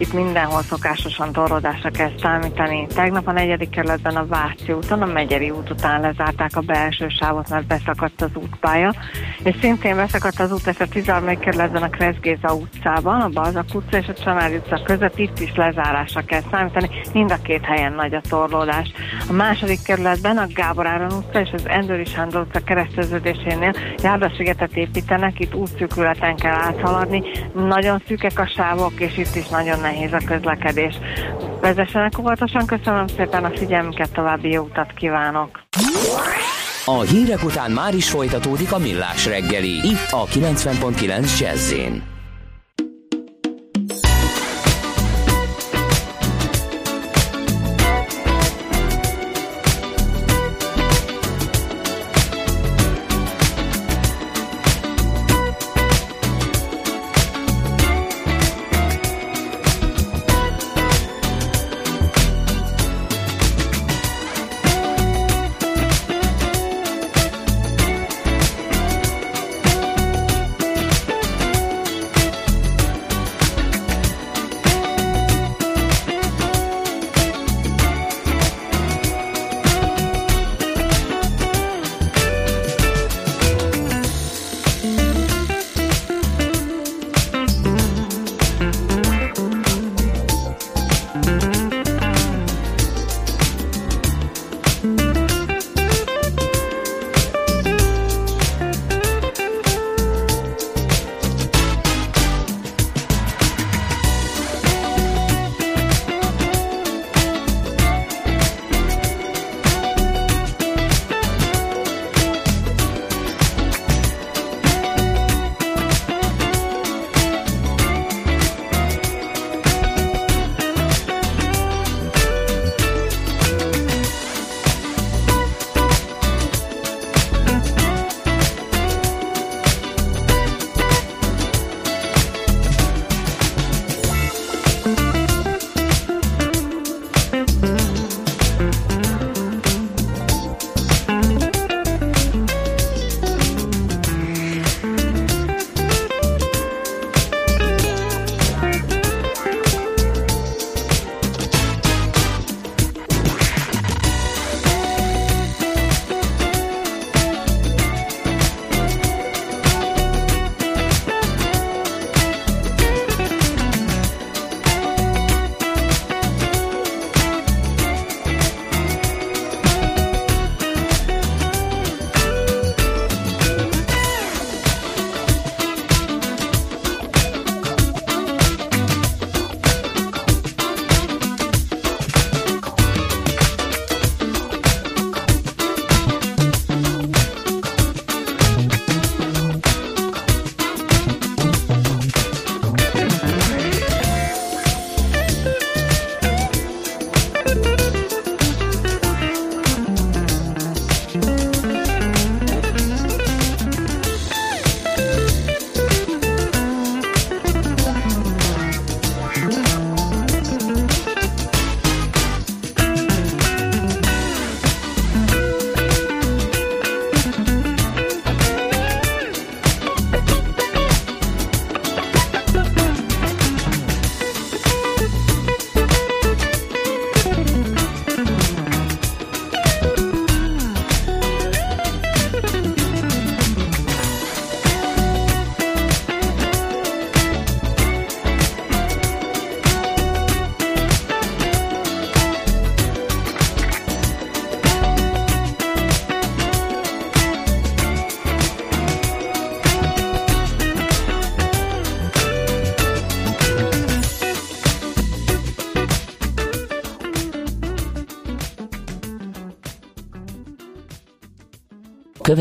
Itt mindenhol szokásosan torlódásra kell számítani. Tegnap a negyedik kerületben a Váci úton, a Megyeri út után lezárták a belső sávot, mert beszakadt az útpálya. És szintén beszakadt az út és a 13. kerületben a Kreszgéza utcában, a Balzak utca és a Csanári utca között itt is lezárásra kell számítani. Mind a két helyen nagy a torlódás. A második kerületben a Gábor Áron utca és az Endőri Sándor utca kereszteződésénél járdasigetet építenek, itt útszűkületen kell áthaladni. Nagyon szűkek a sávok, és itt is nagyon nehéz a közlekedés. Vezessenek óvatosan, köszönöm szépen a figyelmüket, további jó utat kívánok! A hírek után már is folytatódik a millás reggeli, itt a 90.9 jazz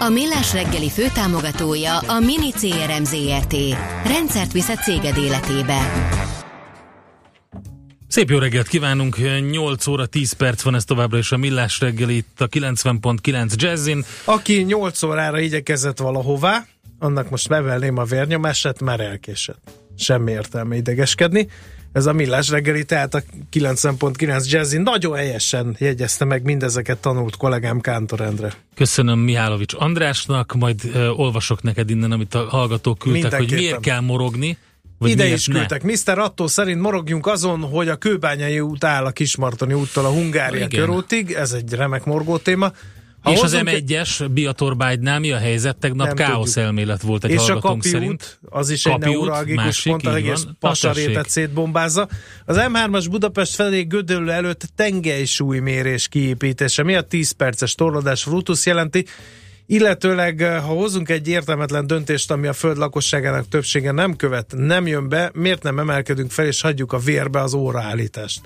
A Millás reggeli főtámogatója a Mini CRM Zrt. Rendszert visz a céged életébe. Szép jó reggelt kívánunk, 8 óra 10 perc van ez továbbra is a Millás reggel itt a 90.9 Jazzin. Aki 8 órára igyekezett valahová, annak most bevelném a vérnyomását, már elkésett. Semmi értelme idegeskedni. Ez a Millás reggeli, tehát a 90.9 Jazzin nagyon helyesen jegyezte meg mindezeket tanult kollégám Kántor Endre. Köszönöm Mihálovics Andrásnak, majd uh, olvasok neked innen, amit a hallgatók küldtek, hogy miért kell morogni. Vagy Ide is küldtek. Ne? Mr. Attó szerint morogjunk azon, hogy a Kőbányai út áll a Kismartoni úttal a Hungária körútig. Ez egy remek morgó téma. Ha és az M1-es Biatorbágynál mi a helyzet? Tegnap káosz elmélet volt egy és a kapi szerint. az is egy neuralgikus pont, a egész pasarépet szétbombázza. Az M3-as Budapest felé Gödöllő előtt tengelysúlymérés kiépítése miatt 10 perces torlódás Brutus jelenti, Illetőleg, ha hozunk egy értelmetlen döntést, ami a föld lakosságának többsége nem követ, nem jön be, miért nem emelkedünk fel és hagyjuk a vérbe az óraállítást?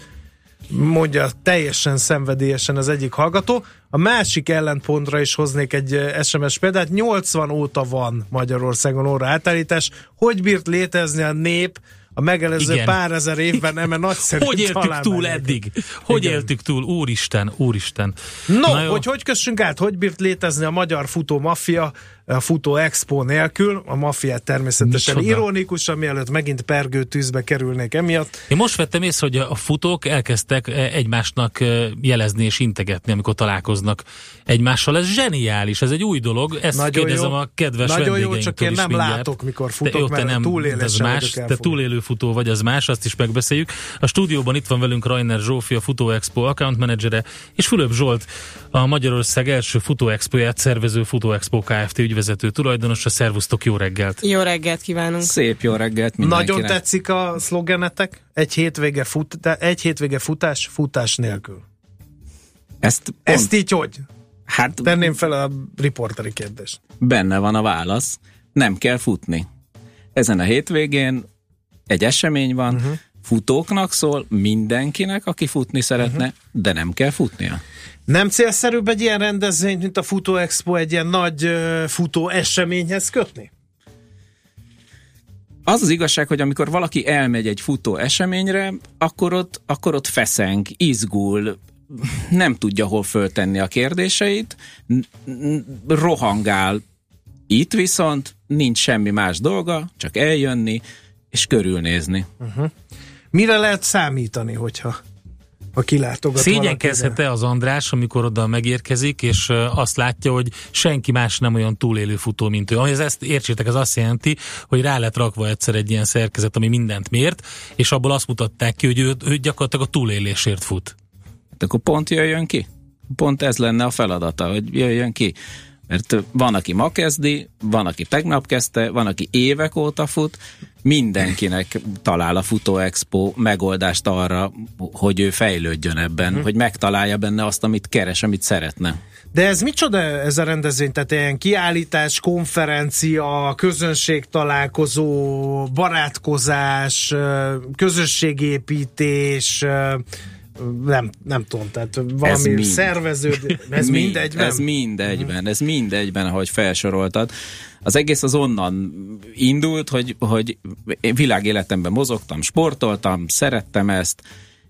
mondja teljesen szenvedélyesen az egyik hallgató. A másik ellentpontra is hoznék egy SMS példát. 80 óta van Magyarországon óra átállítás. Hogy bírt létezni a nép a megelőző Igen. pár ezer évben, eme nagyszerű Hogy éltük túl ennek. eddig? Hogy Igen. éltük túl? Úristen, úristen. No, Na hogy hogy kössünk át? Hogy bírt létezni a magyar futó maffia a futó expo nélkül? A maffiát természetesen Micsoda? ironikusan, mielőtt megint pergő tűzbe kerülnék emiatt. Én most vettem észre, hogy a futók elkezdtek eh, egymásnak eh, jelezni és integetni, amikor találkoznak egymással. Ez zseniális, ez egy új dolog. Ezt nagyon kérdezem jó. a kedves Nagyon jó, csak én nem mindjárt. látok, mikor futok, te, jó, te nem, ez más, te túlélő futó vagy, az más, azt is megbeszéljük. A stúdióban itt van velünk Rainer Zsófi, a Futó Expo account managere, és Fülöp Zsolt, a Magyarország első Futó Expo-ját szervező Futó Expo Kft. Ügyvezető tulajdonos. A szervusztok, jó reggelt! Jó reggelt kívánunk! Szép jó reggelt mindenkinek! Nagyon tetszik a szlogenetek? Egy hétvége, fut, egy hétvége futás, futás nélkül. Ezt, pont, Ezt így hogy? Hát, Tenném fel a riporteri kérdést. Benne van a válasz. Nem kell futni. Ezen a hétvégén egy esemény van, uh-huh. futóknak szól, mindenkinek, aki futni szeretne, uh-huh. de nem kell futnia. Nem célszerűbb egy ilyen rendezvényt, mint a Futó Expo egy ilyen nagy uh, futó eseményhez kötni? Az az igazság, hogy amikor valaki elmegy egy futó eseményre, akkor ott, akkor ott feszeng, izgul, nem tudja hol föltenni a kérdéseit, rohangál. Itt viszont nincs semmi más dolga, csak eljönni és körülnézni. Uh-huh. Mire lehet számítani, hogyha a kilátogat Szégyenkezhet-e az András, amikor oda megérkezik, és azt látja, hogy senki más nem olyan túlélő futó, mint ő. Ahogy ezt értsétek, ez azt jelenti, hogy rá lett rakva egyszer egy ilyen szerkezet, ami mindent mért, és abból azt mutatták ki, hogy ő, ő gyakorlatilag a túlélésért fut. Hát akkor pont jöjjön ki. Pont ez lenne a feladata, hogy jöjjön ki. Mert van, aki ma kezdi, van, aki tegnap kezdte, van, aki évek óta fut, mindenkinek talál a Futó Expo megoldást arra, hogy ő fejlődjön ebben, hm. hogy megtalálja benne azt, amit keres, amit szeretne. De ez micsoda ez a rendezvény? Tehát ilyen kiállítás, konferencia, közönség találkozó, barátkozás, közösségépítés, nem, nem tudom, tehát valami ez mind. szerveződ, ez mind, mindegyben? Ez mindegyben, ez mindegyben, ahogy felsoroltad. Az egész az onnan indult, hogy, hogy világéletemben mozogtam, sportoltam, szerettem ezt,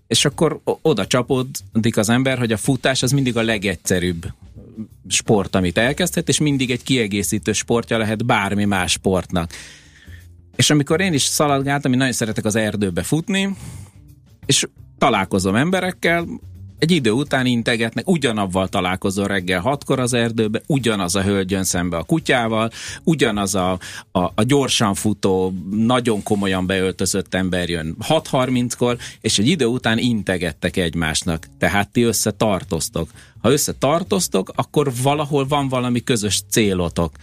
és akkor oda csapódik az ember, hogy a futás az mindig a legegyszerűbb sport, amit elkezdhet, és mindig egy kiegészítő sportja lehet bármi más sportnak. És amikor én is szaladgáltam, én nagyon szeretek az erdőbe futni, és találkozom emberekkel, egy idő után integetnek, ugyanabval találkozol reggel hatkor az erdőbe, ugyanaz a hölgy jön szembe a kutyával, ugyanaz a, a, a gyorsan futó, nagyon komolyan beöltözött ember jön 6.30-kor, és egy idő után integettek egymásnak. Tehát ti összetartoztok. Ha összetartoztok, akkor valahol van valami közös célotok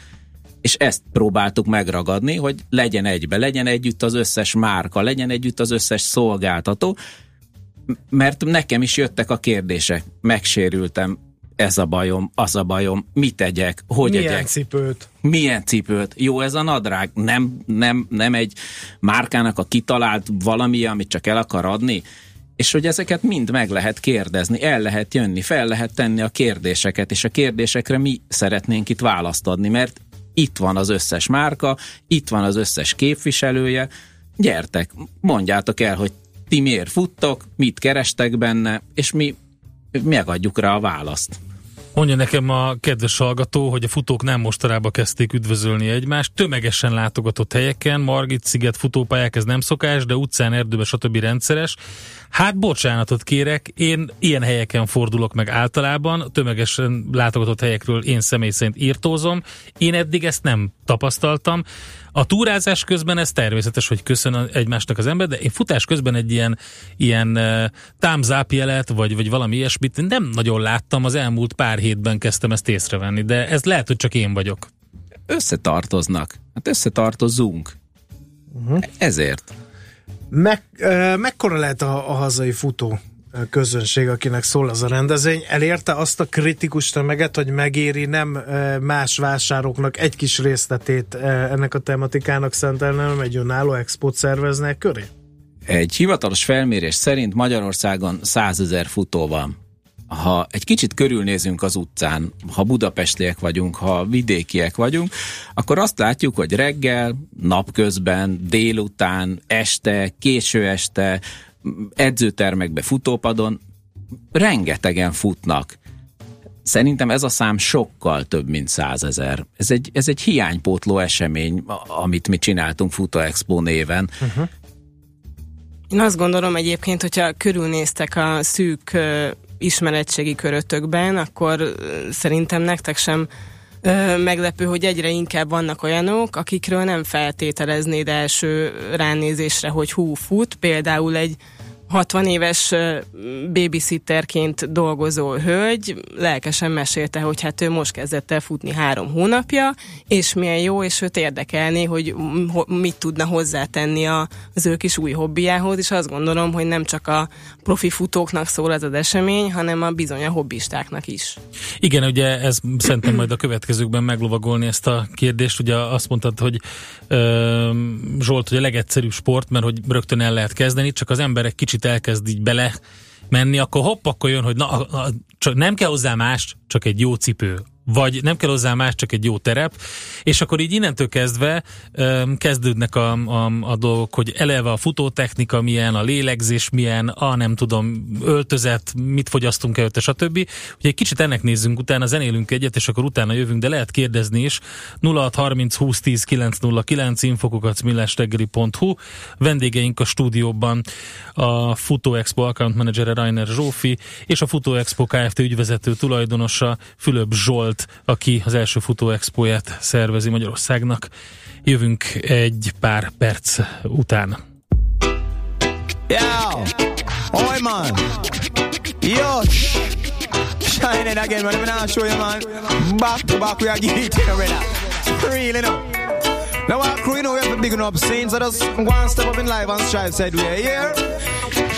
és ezt próbáltuk megragadni, hogy legyen egybe, legyen együtt az összes márka, legyen együtt az összes szolgáltató, mert nekem is jöttek a kérdések. Megsérültem, ez a bajom, az a bajom, mit tegyek, hogy Milyen egyek. cipőt? Milyen cipőt? Jó ez a nadrág? Nem, nem, nem egy márkának a kitalált valami, amit csak el akar adni? És hogy ezeket mind meg lehet kérdezni, el lehet jönni, fel lehet tenni a kérdéseket, és a kérdésekre mi szeretnénk itt választ adni, mert itt van az összes márka, itt van az összes képviselője, gyertek, mondjátok el, hogy ti miért futtok, mit kerestek benne, és mi megadjuk rá a választ. Mondja nekem a kedves hallgató, hogy a futók nem mostanában kezdték üdvözölni egymást. Tömegesen látogatott helyeken, Margit sziget futópályák, ez nem szokás, de utcán, erdőben, stb. rendszeres. Hát bocsánatot kérek, én ilyen helyeken fordulok meg általában, tömegesen látogatott helyekről én személy szerint írtózom. Én eddig ezt nem tapasztaltam. A túrázás közben ez természetes, hogy köszön egymásnak az ember, de én futás közben egy ilyen, ilyen uh, thumbs up jelet, vagy, vagy valami ilyesmit nem nagyon láttam, az elmúlt pár hétben kezdtem ezt észrevenni, de ez lehet, hogy csak én vagyok. Összetartoznak. Hát összetartozunk. Uh-huh. Ezért. Meg, mekkora lehet a, a hazai futó közönség, akinek szól az a rendezvény, elérte azt a kritikus tömeget, hogy megéri nem más vásároknak egy kis részletét ennek a tematikának szentelni, hanem egy önálló expót szerveznek köré? Egy hivatalos felmérés szerint Magyarországon 100 ezer futó van. Ha egy kicsit körülnézünk az utcán, ha budapestiek vagyunk, ha vidékiek vagyunk, akkor azt látjuk, hogy reggel, napközben, délután, este, késő este, edzőtermekbe, futópadon rengetegen futnak. Szerintem ez a szám sokkal több, mint százezer. Ez egy, ez egy hiánypótló esemény, amit mi csináltunk Futo Expo néven. Uh-huh. Én azt gondolom egyébként, hogyha körülnéztek a szűk ismeretségi körötökben, akkor szerintem nektek sem uh, meglepő, hogy egyre inkább vannak olyanok, akikről nem feltételeznéd első ránézésre, hogy hú, fut. Például egy 60 éves babysitterként dolgozó hölgy lelkesen mesélte, hogy hát ő most kezdett el futni három hónapja, és milyen jó, és őt érdekelni, hogy mit tudna hozzátenni az ő kis új hobbiához, és azt gondolom, hogy nem csak a profi futóknak szól ez az esemény, hanem a bizony a hobbistáknak is. Igen, ugye ez szerintem majd a következőkben meglovagolni ezt a kérdést. Ugye azt mondtad, hogy Zsolt, hogy a legegyszerűbb sport, mert hogy rögtön el lehet kezdeni, csak az emberek kicsit elkezd így bele menni, akkor hopp, akkor jön, hogy na, a, a, csak nem kell hozzá más, csak egy jó cipő, vagy nem kell hozzá más, csak egy jó terep, és akkor így innentől kezdve um, kezdődnek a, a, a dolgok, hogy eleve a futótechnika milyen, a lélegzés milyen, a nem tudom, öltözet, mit fogyasztunk előtte, stb. Ugye egy kicsit ennek nézzünk, utána zenélünk egyet, és akkor utána jövünk, de lehet kérdezni is. 0630 20 10 909 infokukat millástegeri.hu Vendégeink a stúdióban a Futó Expo account manager Rainer Zsófi, és a Futó Expo Kft. ügyvezető tulajdonosa Fülöp Zsolt Aki az első futó expóját szervezi Magyarországnak. Jövünk egy pár perc után. Yo, oi man, yo, shining again, man. Me now show you, man. Back to back, we are getting ready. Really, no. Now our crew, you know, we have a big enough scenes, so just one step up in life and strive, said we are here.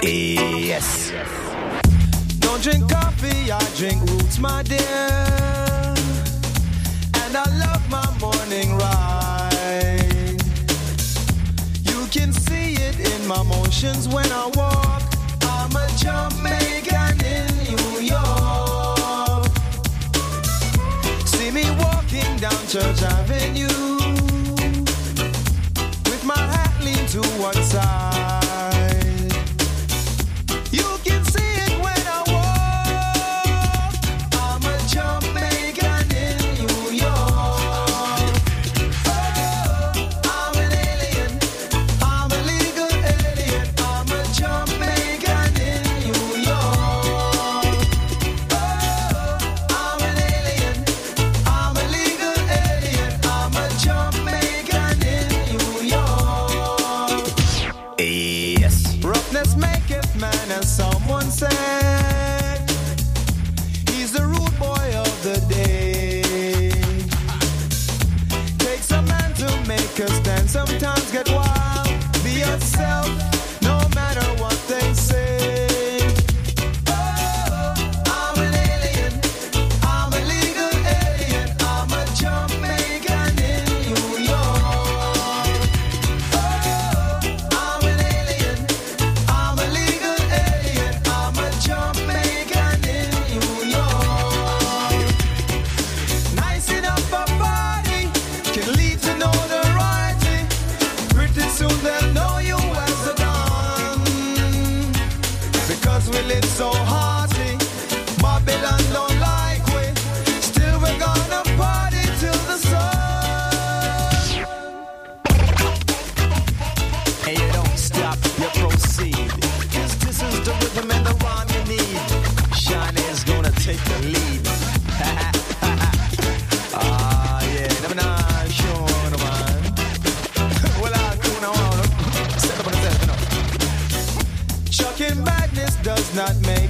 Yes. Don't drink coffee, I drink roots, my dear. And I love my morning ride. You can see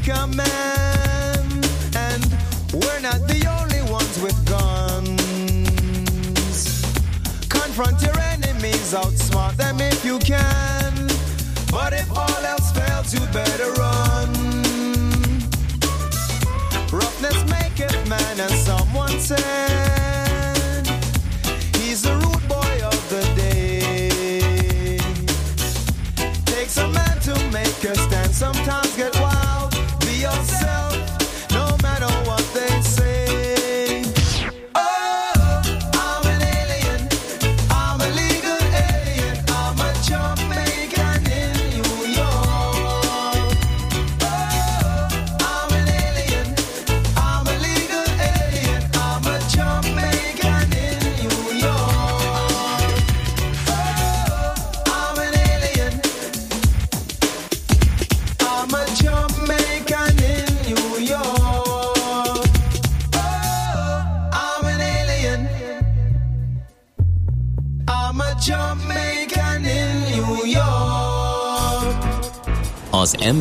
Command, man, and we're not the only ones with guns. Confront your enemies, outsmart them if you can. But if all else fails, you better run. Roughness maketh man, and someone said.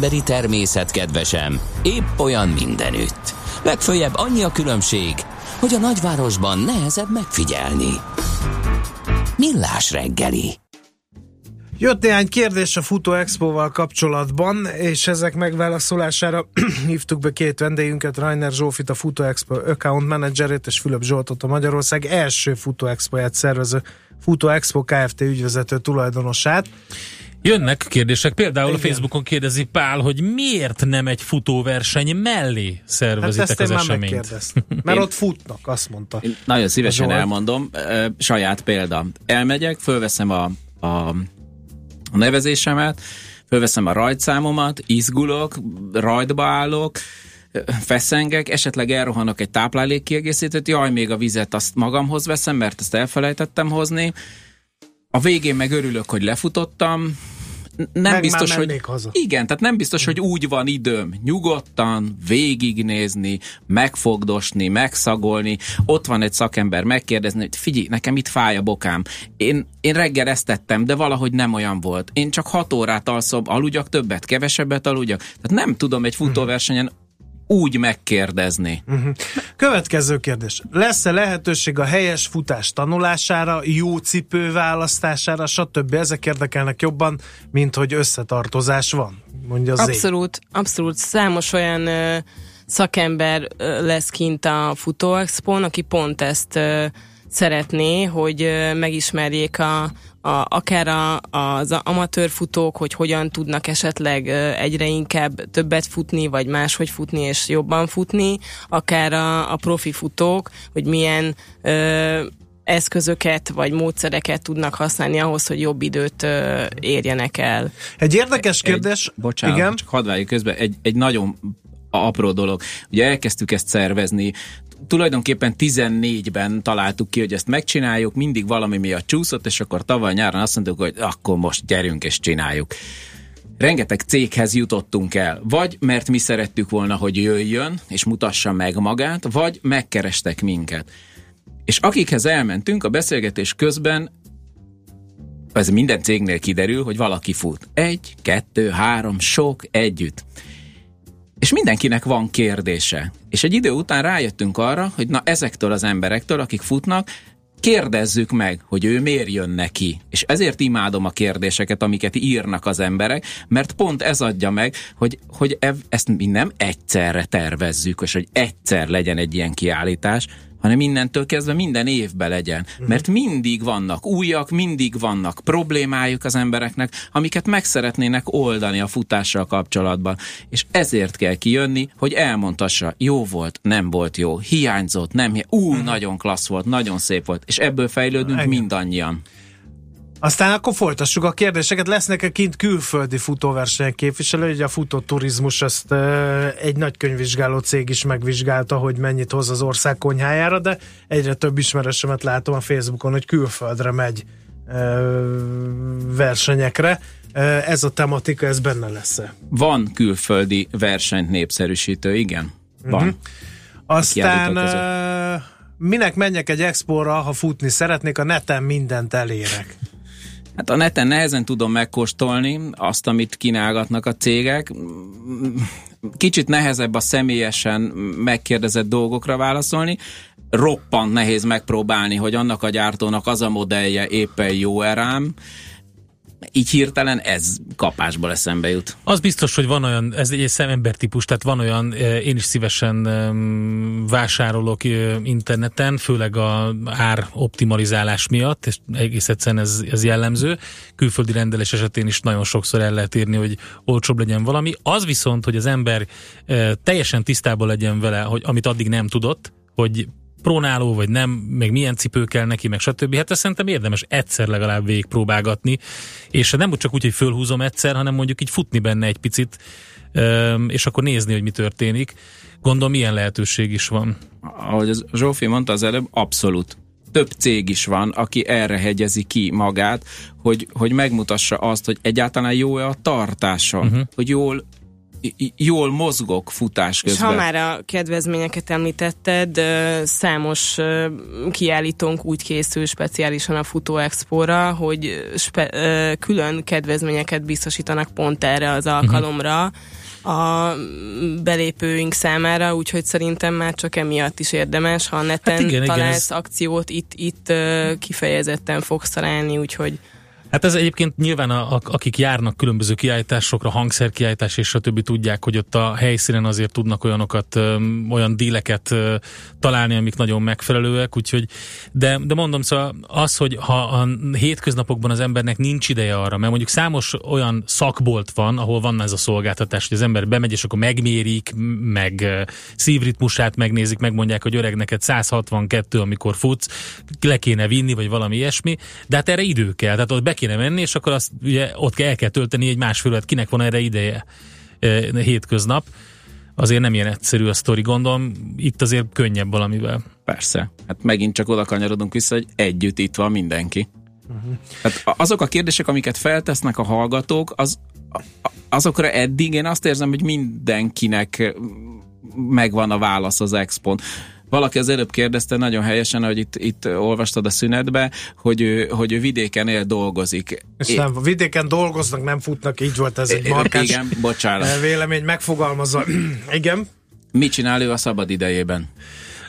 Emberi természet kedvesem, épp olyan mindenütt. Legfőjebb annyi a különbség, hogy a nagyvárosban nehezebb megfigyelni. Millás reggeli. Jött néhány kérdés a Futó Expo-val kapcsolatban, és ezek megválaszolására hívtuk be két vendégünket, Rainer Zsófit, a Futó Expo account managerét, és Fülöp Zsoltot, a Magyarország első Futó Expo-ját szervező Futó Expo Kft. ügyvezető tulajdonosát. Jönnek kérdések, például Igen. a Facebookon kérdezi Pál, hogy miért nem egy futóverseny mellé Hát szervezitek ezt én az eseményt. megkérdeztem. Mert Én- ott futnak, azt mondta. Én nagyon szívesen Zsolt. elmondom, ö, saját példa. Elmegyek, fölveszem a, a, a nevezésemet, fölveszem a rajtszámomat, izgulok, rajtba állok, feszengek, esetleg elrohanok egy táplálékkiegészítőt, jaj, még a vizet azt magamhoz veszem, mert ezt elfelejtettem hozni. A végén meg örülök, hogy lefutottam, nem Meg biztos, hogy haza. igen, tehát nem biztos, hogy úgy van időm nyugodtan végignézni, megfogdosni, megszagolni, ott van egy szakember megkérdezni, hogy figyelj, nekem itt fáj a bokám. Én, én reggel ezt tettem, de valahogy nem olyan volt. Én csak hat órát alszom, aludjak többet, kevesebbet aludjak. Tehát nem tudom egy futóversenyen úgy megkérdezni. Következő kérdés. Lesz-e lehetőség a helyes futás tanulására, jó cipő választására, stb. Ezek érdekelnek jobban, mint hogy összetartozás van, mondja Zé. Abszolút, abszolút. Számos olyan ö, szakember ö, lesz kint a Futó Expon, aki pont ezt ö, szeretné, hogy ö, megismerjék a, a, akár a, az amatőr futók, hogy hogyan tudnak esetleg egyre inkább többet futni, vagy máshogy futni és jobban futni, akár a, a profi futók, hogy milyen ö, eszközöket vagy módszereket tudnak használni ahhoz, hogy jobb időt ö, érjenek el. Egy érdekes kérdés. Egy, bocsánat, Igen? csak hadd közben, egy, egy nagyon apró dolog. Ugye elkezdtük ezt szervezni, tulajdonképpen 14-ben találtuk ki, hogy ezt megcsináljuk, mindig valami miatt csúszott, és akkor tavaly nyáron azt mondtuk, hogy akkor most gyerünk és csináljuk. Rengeteg céghez jutottunk el, vagy mert mi szerettük volna, hogy jöjjön és mutassa meg magát, vagy megkerestek minket. És akikhez elmentünk, a beszélgetés közben ez minden cégnél kiderül, hogy valaki fut. Egy, kettő, három, sok, együtt. És mindenkinek van kérdése. És egy idő után rájöttünk arra, hogy na ezektől az emberektől, akik futnak, kérdezzük meg, hogy ő miért jön neki. És ezért imádom a kérdéseket, amiket írnak az emberek, mert pont ez adja meg, hogy, hogy ezt mi nem egyszerre tervezzük, és hogy egyszer legyen egy ilyen kiállítás, hanem innentől kezdve minden évben legyen. Mert mindig vannak újak, mindig vannak problémájuk az embereknek, amiket meg szeretnének oldani a futással kapcsolatban. És ezért kell kijönni, hogy elmondhassa, jó volt, nem volt jó, hiányzott, nem hi- ú, nagyon klassz volt, nagyon szép volt, és ebből fejlődünk Igen. mindannyian. Aztán akkor folytassuk a kérdéseket. Lesznek-e kint külföldi futóversenyek képviselő? Ugye a futóturizmus ezt egy nagy könyvvizsgáló cég is megvizsgálta, hogy mennyit hoz az ország konyhájára, de egyre több ismerősemet látom a Facebookon, hogy külföldre megy versenyekre. Ez a tematika, ez benne lesz-e? Van külföldi versenyt népszerűsítő, igen. Van. Mhm. Aztán minek menjek egy expóra, ha futni szeretnék, a neten mindent elérek. Hát a neten nehezen tudom megkóstolni azt, amit kínálgatnak a cégek. Kicsit nehezebb a személyesen megkérdezett dolgokra válaszolni. roppant nehéz megpróbálni, hogy annak a gyártónak az a modellje éppen jó erám, így hirtelen ez kapásból eszembe jut. Az biztos, hogy van olyan, ez egy szemembertípus, tehát van olyan, eh, én is szívesen vásárolok eh, interneten, főleg a ár optimalizálás miatt, és egész egyszerűen ez, ez jellemző. Külföldi rendelés esetén is nagyon sokszor el lehet írni, hogy olcsóbb legyen valami. Az viszont, hogy az ember eh, teljesen tisztában legyen vele, hogy amit addig nem tudott, hogy prónáló, vagy nem, meg milyen cipő kell neki, meg stb. Hát ezt szerintem érdemes egyszer legalább végigpróbálgatni, és nem csak úgy, hogy fölhúzom egyszer, hanem mondjuk így futni benne egy picit, és akkor nézni, hogy mi történik. Gondolom, milyen lehetőség is van. Ahogy az Zsófi mondta az előbb, abszolút több cég is van, aki erre hegyezi ki magát, hogy, hogy megmutassa azt, hogy egyáltalán jó-e a tartása, uh-huh. hogy jól jól mozgok futás közben. És ha már a kedvezményeket említetted, számos kiállítónk úgy készül speciálisan a Futó Expo-ra, hogy spe- külön kedvezményeket biztosítanak pont erre az alkalomra. Uh-huh a belépőink számára, úgyhogy szerintem már csak emiatt is érdemes, ha neten hát igen, találsz igen, ez... akciót, itt, itt kifejezetten fogsz találni, úgyhogy Hát ez egyébként nyilván a, a, akik járnak különböző kiállításokra, hangszerkiállítás és stb. tudják, hogy ott a helyszínen azért tudnak olyanokat, olyan díleket találni, amik nagyon megfelelőek, úgyhogy, de, de mondom, szóval az, hogy ha a hétköznapokban az embernek nincs ideje arra, mert mondjuk számos olyan szakbolt van, ahol van ez a szolgáltatás, hogy az ember bemegy, és akkor megmérik, meg szívritmusát megnézik, megmondják, hogy öreg neked 162, amikor futsz, le kéne vinni, vagy valami ilyesmi, de hát erre idő kell, tehát ott be kéne menni, és akkor azt ugye ott el kell tölteni egy másfél kinek van erre ideje e, hétköznap. Azért nem ilyen egyszerű a sztori, gondolom. Itt azért könnyebb valamivel. Persze. Hát megint csak oda kanyarodunk vissza, hogy együtt itt van mindenki. Uh-huh. Hát azok a kérdések, amiket feltesznek a hallgatók, az, azokra eddig én azt érzem, hogy mindenkinek megvan a válasz az expon. Valaki az előbb kérdezte nagyon helyesen, hogy itt, itt olvastad a szünetbe, hogy ő, hogy ő vidéken él, dolgozik. És nem, vidéken dolgoznak, nem futnak, így volt ez egy markáns Igen, bocsánat. vélemény megfogalmazva. Igen. Mit csinál ő a szabad idejében?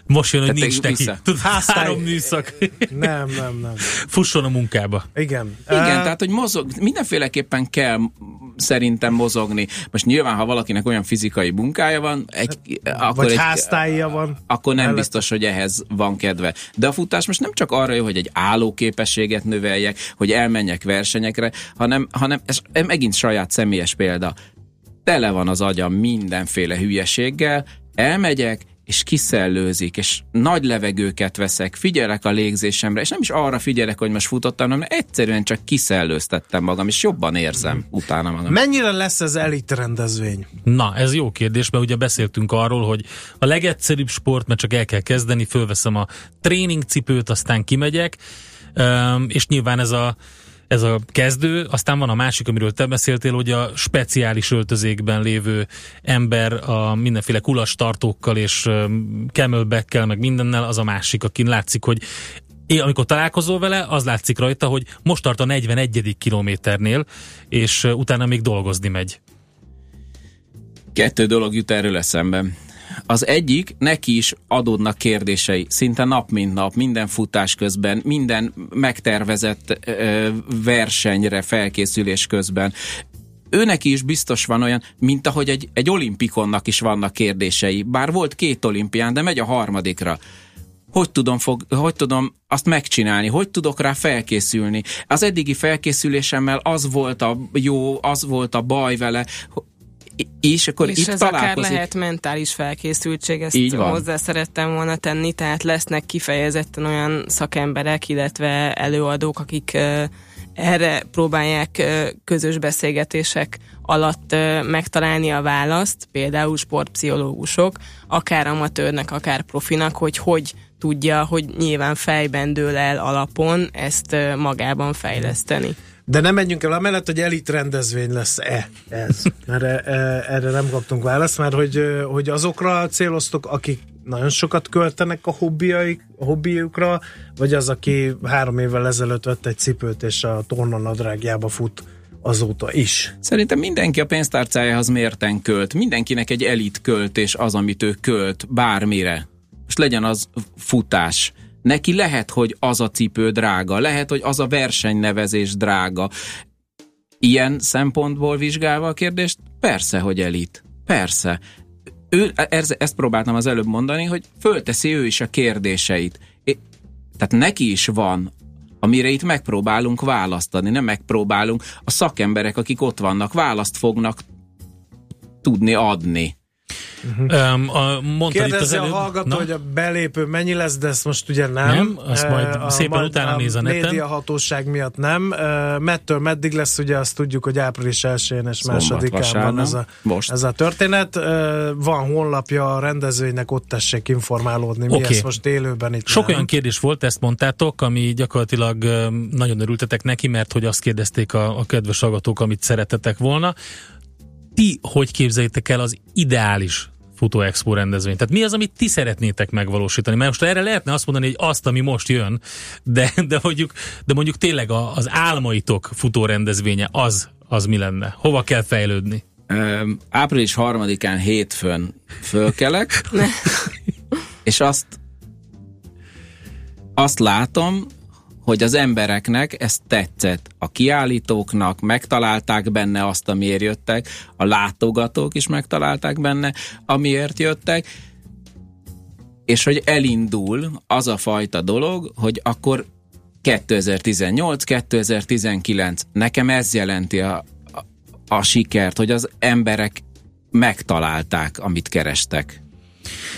Most jön, hogy nincs neki. Tud, három műszak. Nem, nem, nem. Fusson a munkába. Igen. Igen, uh, tehát, hogy mozog, mindenféleképpen kell szerintem mozogni. Most nyilván, ha valakinek olyan fizikai munkája van, egy, akkor vagy egy, háztája van. Akkor nem biztos, hogy ehhez van kedve. De a futás most nem csak arra jó, hogy egy állóképességet növeljek, hogy elmenjek versenyekre, hanem, hanem ez megint saját személyes példa. Tele van az agyam mindenféle hülyeséggel, elmegyek, és kiszellőzik, és nagy levegőket veszek, figyelek a légzésemre, és nem is arra figyelek, hogy most futottam, hanem egyszerűen csak kiszellőztettem magam, és jobban érzem utána magam. Mennyire lesz ez elit rendezvény? Na, ez jó kérdés, mert ugye beszéltünk arról, hogy a legegyszerűbb sport, mert csak el kell kezdeni, fölveszem a tréningcipőt, aztán kimegyek, és nyilván ez a ez a kezdő, aztán van a másik, amiről te beszéltél, hogy a speciális öltözékben lévő ember a mindenféle kulas tartókkal és camelbackkel, meg mindennel, az a másik, akin látszik, hogy én, amikor találkozol vele, az látszik rajta, hogy most tart a 41. kilométernél, és utána még dolgozni megy. Kettő dolog jut erről eszembe. Az egyik, neki is adódnak kérdései, szinte nap mint nap, minden futás közben, minden megtervezett ö, versenyre felkészülés közben őnek is biztos van olyan, mint ahogy egy, egy olimpikonnak is vannak kérdései. Bár volt két olimpián, de megy a harmadikra. Hogy tudom, fog, hogy tudom azt megcsinálni? Hogy tudok rá felkészülni? Az eddigi felkészülésemmel az volt a jó, az volt a baj vele, és akkor és itt ez találkozik. akár lehet mentális felkészültség, ezt Így van. hozzá szerettem volna tenni, tehát lesznek kifejezetten olyan szakemberek, illetve előadók, akik erre próbálják közös beszélgetések alatt megtalálni a választ, például sportpszichológusok, akár amatőrnek, akár profinak, hogy hogy tudja, hogy nyilván fejben dől el alapon ezt magában fejleszteni. De nem menjünk el amellett, hogy elit rendezvény lesz-e ez. Mert e, e, erre nem kaptunk választ, mert hogy, hogy azokra céloztok, akik nagyon sokat költenek a, hobbiaik, a hobbiukra, vagy az, aki három évvel ezelőtt vett egy cipőt, és a torna nadrágjába fut azóta is. Szerintem mindenki a pénztárcájához mérten költ. Mindenkinek egy elit költés az, amit ő költ, bármire. most legyen az futás, neki lehet, hogy az a cipő drága, lehet, hogy az a versenynevezés drága. Ilyen szempontból vizsgálva a kérdést, persze, hogy elit. Persze. Ő, ezt próbáltam az előbb mondani, hogy fölteszi ő is a kérdéseit. Tehát neki is van amire itt megpróbálunk választani, nem megpróbálunk. A szakemberek, akik ott vannak, választ fognak tudni adni. Uh-huh. Um, a, mondtad itt az előbb, a hallgató, na? hogy a belépő mennyi lesz, de ezt most ugye nem. Nem, azt majd a, szépen a, utána néz a neten. A média hatóság miatt nem. Uh, mettől meddig lesz, ugye azt tudjuk, hogy április 1-én és másodikán van ez a, most. ez a történet. Uh, van honlapja a rendezőinek, ott tessék informálódni, mi okay. ezt most élőben itt Sok nem. olyan kérdés volt, ezt mondtátok, ami gyakorlatilag nagyon örültetek neki, mert hogy azt kérdezték a, a kedves hallgatók, amit szeretetek volna ti hogy képzeljétek el az ideális Futó Expo rendezvény. Tehát mi az, amit ti szeretnétek megvalósítani? Mert most erre lehetne azt mondani, hogy azt, ami most jön, de, de, mondjuk, de mondjuk tényleg a, az álmaitok futó rendezvénye, az, az mi lenne? Hova kell fejlődni? Um, április harmadikán hétfőn fölkelek, és azt azt látom, hogy az embereknek ez tetszett. A kiállítóknak megtalálták benne azt, amiért jöttek, a látogatók is megtalálták benne, amiért jöttek, és hogy elindul az a fajta dolog, hogy akkor 2018-2019, nekem ez jelenti a, a, a sikert, hogy az emberek megtalálták, amit kerestek.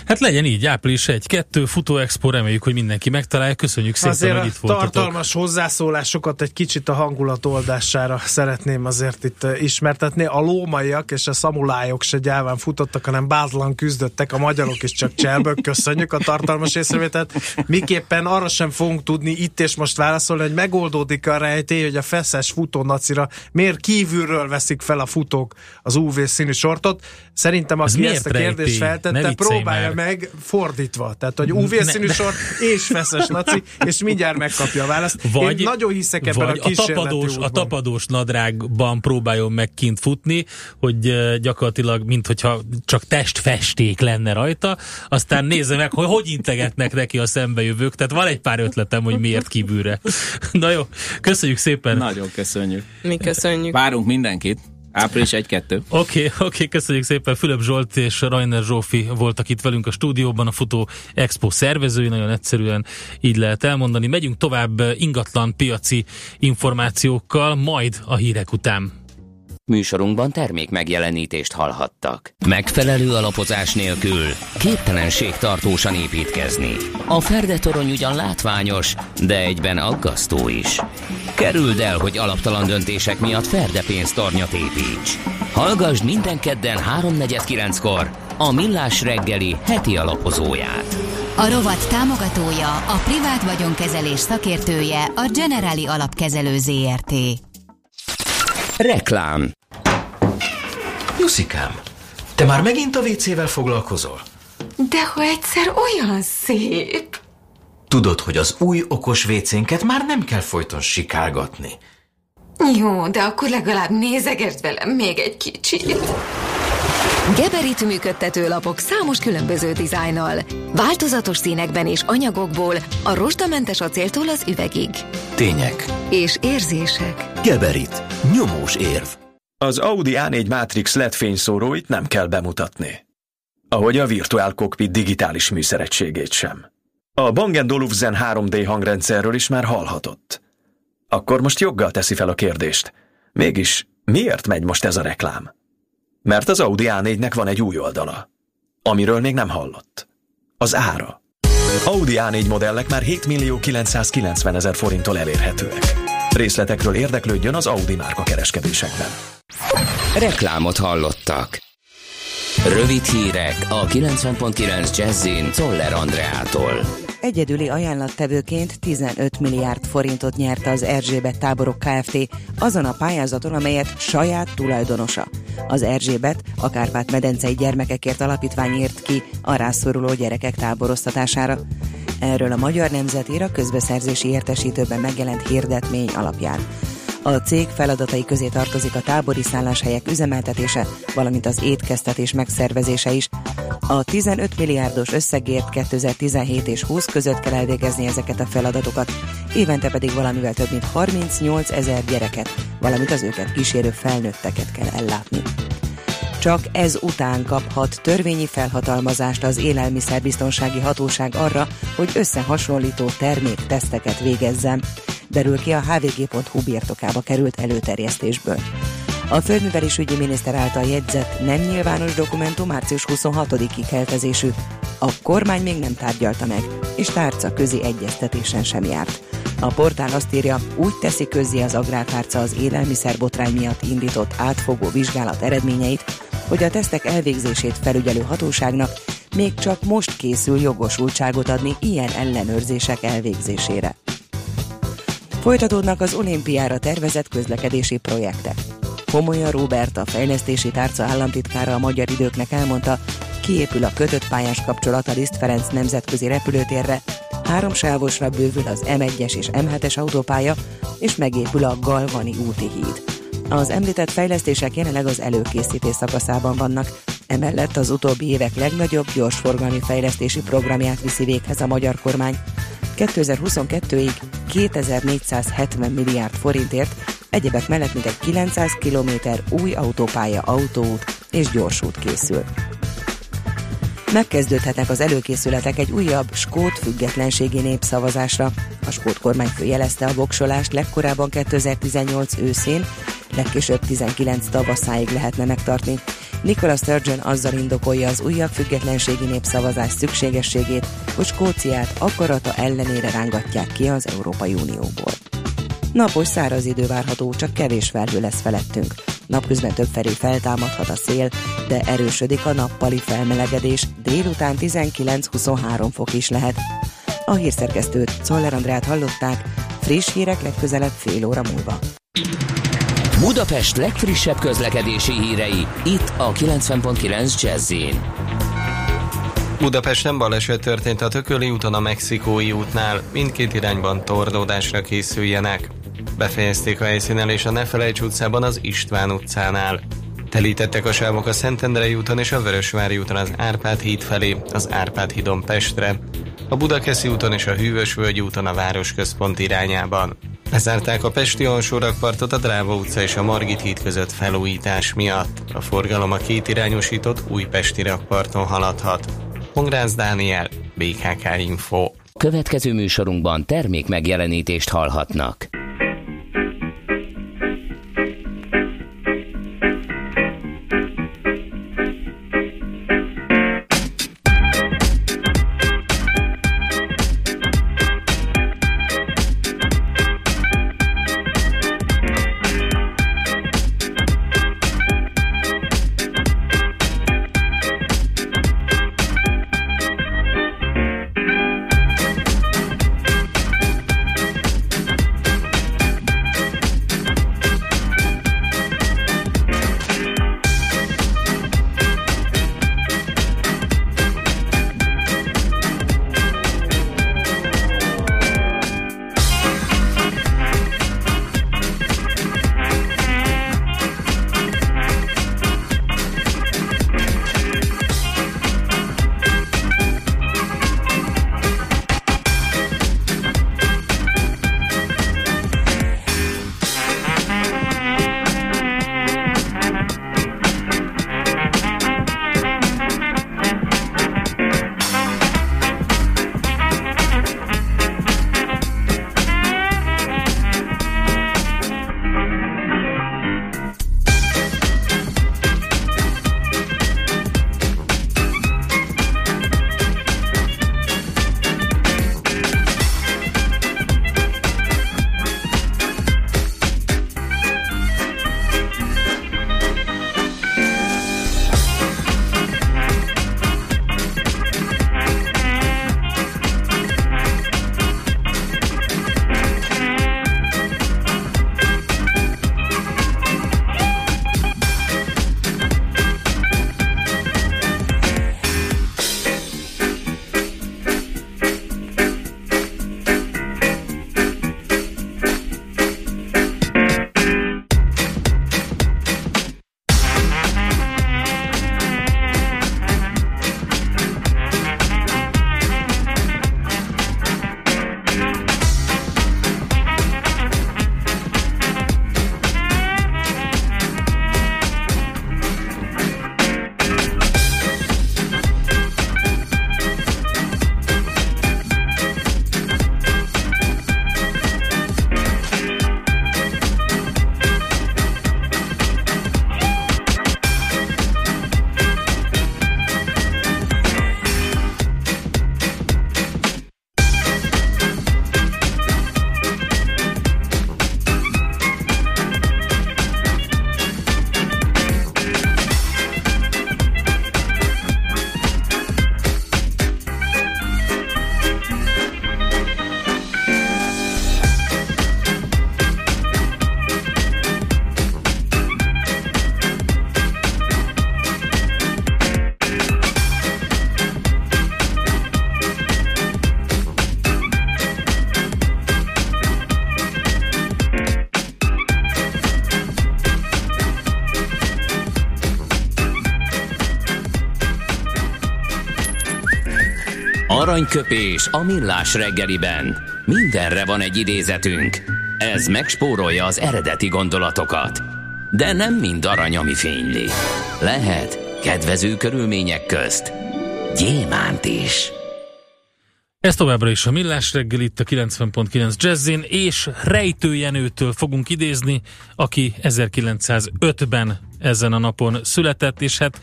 Hát legyen így, április 1-2, Futó Expo, reméljük, hogy mindenki megtalálja. Köszönjük szépen, azért hogy itt voltatok. tartalmas hozzászólásokat egy kicsit a hangulat oldására szeretném azért itt ismertetni. A lómaiak és a szamulájok se gyáván futottak, hanem bázlan küzdöttek, a magyarok is csak cselbök. Köszönjük a tartalmas észrevételt. Miképpen arra sem fogunk tudni itt és most válaszolni, hogy megoldódik a rejtély, hogy a feszes futó nacira miért kívülről veszik fel a futók az UV színű sortot. Szerintem, aki ezt a kérdést feltette, próbálja meg. meg fordítva. Tehát, hogy UV színű sor és feszes naci, és mindjárt megkapja a választ. Vagy, Én nagyon hiszek ebben vagy a a tapadós, a tapadós nadrágban próbáljon meg kint futni, hogy gyakorlatilag, mint hogyha csak testfesték lenne rajta, aztán nézze meg, hogy hogy integetnek neki a szembejövők. Tehát van egy pár ötletem, hogy miért kívülre. Na jó, köszönjük szépen. Nagyon köszönjük. Mi köszönjük. Várunk mindenkit. Április 1-2. Oké, okay, oké, okay, köszönjük szépen. Fülöp Zsolt és Rainer Zsófi voltak itt velünk a stúdióban, a Futó Expo szervezői, nagyon egyszerűen így lehet elmondani. Megyünk tovább ingatlan piaci információkkal, majd a hírek után. Műsorunkban termék megjelenítést hallhattak. Megfelelő alapozás nélkül képtelenség tartósan építkezni. A Ferdetorony ugyan látványos, de egyben aggasztó is. Kerüld el, hogy alaptalan döntések miatt Ferde pénztornyot építs. Hallgass minden kedden 3.49-kor a Millás reggeli heti alapozóját. A rovat támogatója, a privát vagyonkezelés szakértője, a Generali Alapkezelő ZRT. Reklám Juszikám, te már megint a WC-vel foglalkozol? De ha egyszer olyan szép! Tudod, hogy az új okos WC-nket már nem kell folyton sikálgatni. Jó, de akkor legalább nézegesd velem még egy kicsit. Geberit működtető lapok számos különböző dizájnnal. Változatos színekben és anyagokból, a rozsdamentes acéltól az üvegig. Tények. És érzések. Geberit. Nyomós érv. Az Audi A4 Matrix LED fényszóróit nem kell bemutatni. Ahogy a Virtual Cockpit digitális műszeregységét sem. A Bang Olufsen 3D hangrendszerről is már hallhatott. Akkor most joggal teszi fel a kérdést. Mégis miért megy most ez a reklám? Mert az Audi A4-nek van egy új oldala, amiről még nem hallott. Az ára. Audi A4 modellek már 7 millió 990 ezer forinttól elérhetőek. Részletekről érdeklődjön az Audi márka kereskedésekben. Reklámot hallottak. Rövid hírek a 90.9 Jazzin Toller Andreától. Egyedüli ajánlattevőként 15 milliárd forintot nyerte az Erzsébet táborok Kft. azon a pályázaton, amelyet saját tulajdonosa. Az Erzsébet a Kárpát-medencei gyermekekért alapítvány írt ki a rászoruló gyerekek táboroztatására. Erről a Magyar Nemzetér a közbeszerzési értesítőben megjelent hirdetmény alapján. A cég feladatai közé tartozik a tábori szálláshelyek üzemeltetése, valamint az étkeztetés megszervezése is. A 15 milliárdos összegért 2017 és 20 között kell elvégezni ezeket a feladatokat, évente pedig valamivel több mint 38 ezer gyereket, valamint az őket kísérő felnőtteket kell ellátni. Csak ez után kaphat törvényi felhatalmazást az élelmiszerbiztonsági hatóság arra, hogy összehasonlító termékteszteket végezzen, derül ki a hvg.hu birtokába került előterjesztésből. A földművelés ügyi miniszter által jegyzett nem nyilvános dokumentum március 26-i keltezésű. A kormány még nem tárgyalta meg, és tárca közi egyeztetésen sem járt. A portál azt írja, úgy teszi közzé az agrártárca az élelmiszerbotrány miatt indított átfogó vizsgálat eredményeit, hogy a tesztek elvégzését felügyelő hatóságnak még csak most készül jogosultságot adni ilyen ellenőrzések elvégzésére. Folytatódnak az olimpiára tervezett közlekedési projektek. Komolyan Robert, a fejlesztési tárca államtitkára a magyar időknek elmondta, kiépül a kötött pályás kapcsolat a Liszt Ferenc nemzetközi repülőtérre, három sávosra bővül az M1-es és M7-es autópálya, és megépül a Galvani úti híd. Az említett fejlesztések jelenleg az előkészítés szakaszában vannak, emellett az utóbbi évek legnagyobb gyorsforgalmi fejlesztési programját viszi véghez a magyar kormány. 2022-ig 2470 milliárd forintért egyebek mellett mintegy 900 km új autópálya, autóút és gyorsút készül. Megkezdődhetnek az előkészületek egy újabb skót függetlenségi népszavazásra. A skót kormányfő jelezte a voksolást legkorábban 2018 őszén, legkésőbb 19 tavaszáig lehetne megtartni. Nicola Sturgeon azzal indokolja az újabb függetlenségi népszavazás szükségességét, hogy Skóciát akarata ellenére rángatják ki az Európai Unióból. Napos száraz idő várható, csak kevés felhő lesz felettünk. Napközben több felé feltámadhat a szél, de erősödik a nappali felmelegedés, délután 19-23 fok is lehet. A hírszerkesztőt, Czoller Andrát hallották, friss hírek legközelebb fél óra múlva. Budapest legfrissebb közlekedési hírei, itt a 90.9 jazz Budapesten baleset történt a Tököli úton a Mexikói útnál, mindkét irányban torlódásra készüljenek. Befejezték a helyszínen és a Nefelejts utcában az István utcánál. Telítettek a sávok a Szentendrei úton és a Vörösvári úton az Árpád híd felé, az Árpád hídon Pestre, a Budakeszi úton és a Hűvösvölgy úton a városközpont irányában. Lezárták a Pesti alsórakpartot a Dráva utca és a Margit híd között felújítás miatt. A forgalom a két irányosított Újpesti rakparton haladhat. Pongrász Dániel, BKK Info. Következő műsorunkban termék megjelenítést hallhatnak. Aranyköpés a millás reggeliben. Mindenre van egy idézetünk. Ez megspórolja az eredeti gondolatokat. De nem mind arany, ami fényli. Lehet kedvező körülmények közt gyémánt is. Ez továbbra is a Millás reggel itt a 90.9 Jazzin, és Rejtő Jenőtől fogunk idézni, aki 1905-ben ezen a napon született, és hát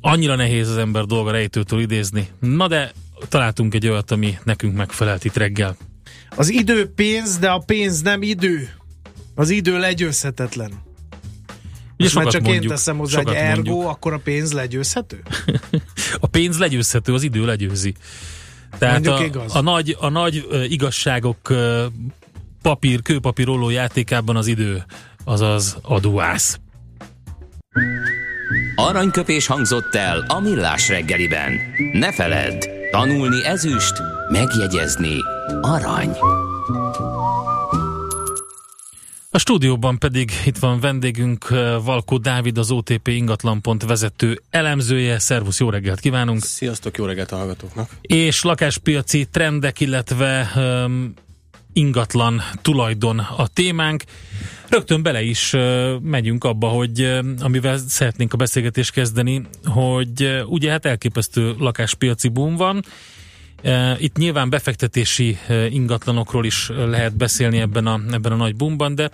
annyira nehéz az ember dolga Rejtőtől idézni. Na de találtunk egy olyat, ami nekünk megfelelt itt reggel. Az idő pénz, de a pénz nem idő. Az idő legyőzhetetlen. És már csak mondjuk, én teszem hozzá egy ergo, mondjuk. akkor a pénz legyőzhető? a pénz legyőzhető, az idő legyőzi. Tehát a, igaz. a nagy, a nagy uh, igazságok uh, papír, kőpapíroló játékában az idő, azaz a duász. Aranyköpés hangzott el a millás reggeliben. Ne feledd, tanulni ezüst, megjegyezni arany. A stúdióban pedig itt van vendégünk Valkó Dávid, az OTP ingatlan.pont vezető elemzője. Szervusz, jó reggelt kívánunk! Sziasztok, jó reggelt a hallgatóknak! És lakáspiaci trendek, illetve um, ingatlan tulajdon a témánk. Rögtön bele is megyünk abba, hogy amivel szeretnénk a beszélgetést kezdeni, hogy ugye hát elképesztő lakáspiaci boom van, itt nyilván befektetési ingatlanokról is lehet beszélni ebben a, ebben a nagy boomban, de,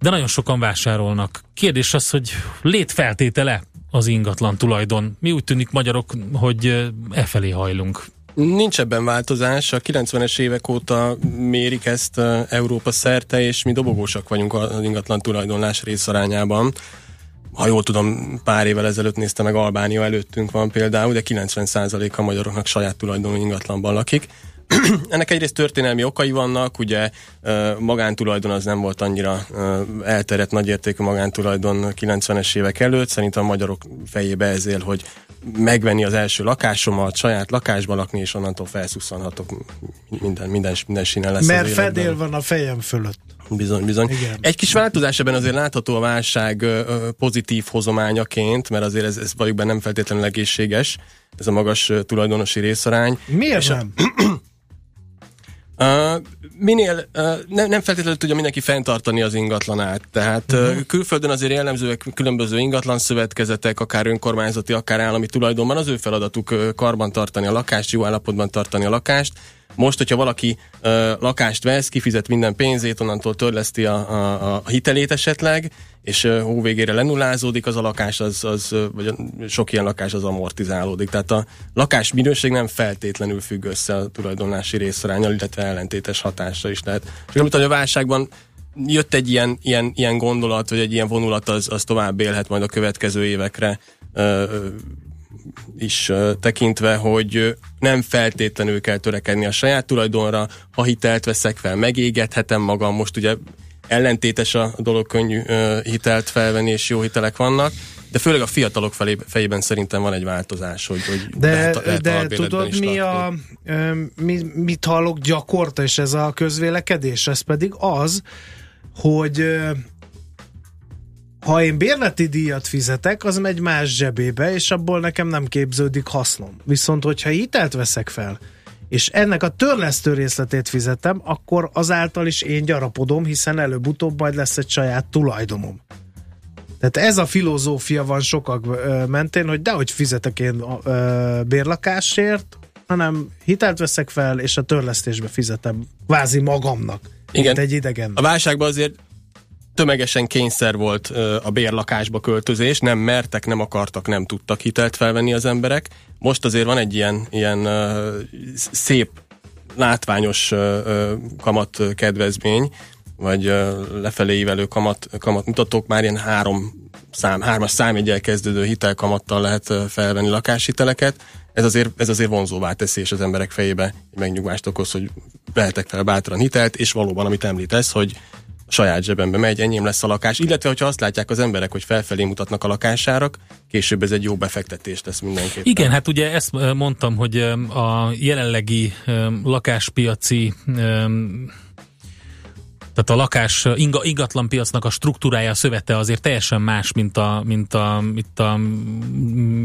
de nagyon sokan vásárolnak. Kérdés az, hogy létfeltétele az ingatlan tulajdon. Mi úgy tűnik magyarok, hogy e felé hajlunk. Nincs ebben változás. A 90-es évek óta mérik ezt Európa szerte, és mi dobogósak vagyunk az ingatlan tulajdonlás részarányában ha jól tudom, pár évvel ezelőtt nézte meg Albánia előttünk van például, de 90% a magyaroknak saját tulajdonú ingatlanban lakik. Ennek egyrészt történelmi okai vannak, ugye magántulajdon az nem volt annyira elterjedt nagyértékű magántulajdon 90-es évek előtt, szerintem a magyarok fejébe ezért, hogy megvenni az első lakásomat, saját lakásba lakni, és onnantól felszusszanhatok minden, minden, minden sinen lesz Mert fedél van a fejem fölött. Bizony, bizony. Igen. Egy kis változás ebben azért látható a válság pozitív hozományaként, mert azért ez, ez valójában nem feltétlenül egészséges, ez a magas tulajdonosi részarány. Miért És nem? Uh, minél uh, ne, nem feltétlenül tudja mindenki fenntartani az ingatlanát. Tehát uh-huh. uh, külföldön azért jellemzőek különböző ingatlan szövetkezetek, akár önkormányzati, akár állami tulajdonban az ő feladatuk uh, karban tartani a lakást, jó állapotban tartani a lakást. Most, hogyha valaki ö, lakást vesz, kifizet minden pénzét, onnantól törleszti a, a, a hitelét esetleg, és hó végére lenullázódik az a lakás, az, az, vagy sok ilyen lakás az amortizálódik. Tehát a lakás minőség nem feltétlenül függ össze a tulajdonlási részarányal, illetve ellentétes hatásra is lehet. És amit a válságban jött egy ilyen, ilyen, ilyen gondolat, vagy egy ilyen vonulat, az, az tovább élhet majd a következő évekre is tekintve, hogy nem feltétlenül kell törekedni a saját tulajdonra, ha hitelt veszek fel, megégethetem magam, most ugye ellentétes a dolog, könnyű hitelt felvenni, és jó hitelek vannak, de főleg a fiatalok felé, fejében szerintem van egy változás, hogy, hogy de, lehet, lehet de tudod, mi a, mi, mit hallok gyakorta, és ez a közvélekedés, ez pedig az, hogy ha én bérleti díjat fizetek, az megy más zsebébe, és abból nekem nem képződik hasznom. Viszont, hogyha hitelt veszek fel, és ennek a törlesztő részletét fizetem, akkor azáltal is én gyarapodom, hiszen előbb-utóbb majd lesz egy saját tulajdonom. Tehát ez a filozófia van sokak mentén, hogy dehogy fizetek én bérlakásért, hanem hitelt veszek fel, és a törlesztésbe fizetem kvázi magamnak. Igen. egy idegen. A válságban azért tömegesen kényszer volt a bérlakásba költözés, nem mertek, nem akartak, nem tudtak hitelt felvenni az emberek. Most azért van egy ilyen, ilyen szép, látványos kamat kedvezmény, vagy lefelé ívelő kamat, kamat mutatók, már ilyen három szám, hármas számjegyel kezdődő hitelkamattal lehet felvenni lakáshiteleket. Ez azért, ez azért vonzóvá teszi, és az emberek fejébe megnyugvást okoz, hogy vehetek fel bátran hitelt, és valóban, amit említesz, hogy saját zsebembe megy, enyém lesz a lakás, illetve hogyha azt látják az emberek, hogy felfelé mutatnak a lakásárak, később ez egy jó befektetés lesz mindenképpen. Igen, hát ugye ezt mondtam, hogy a jelenlegi lakáspiaci tehát a lakás inga, ingatlan piacnak a struktúrája, a szövete azért teljesen más, mint a, mint a, mint a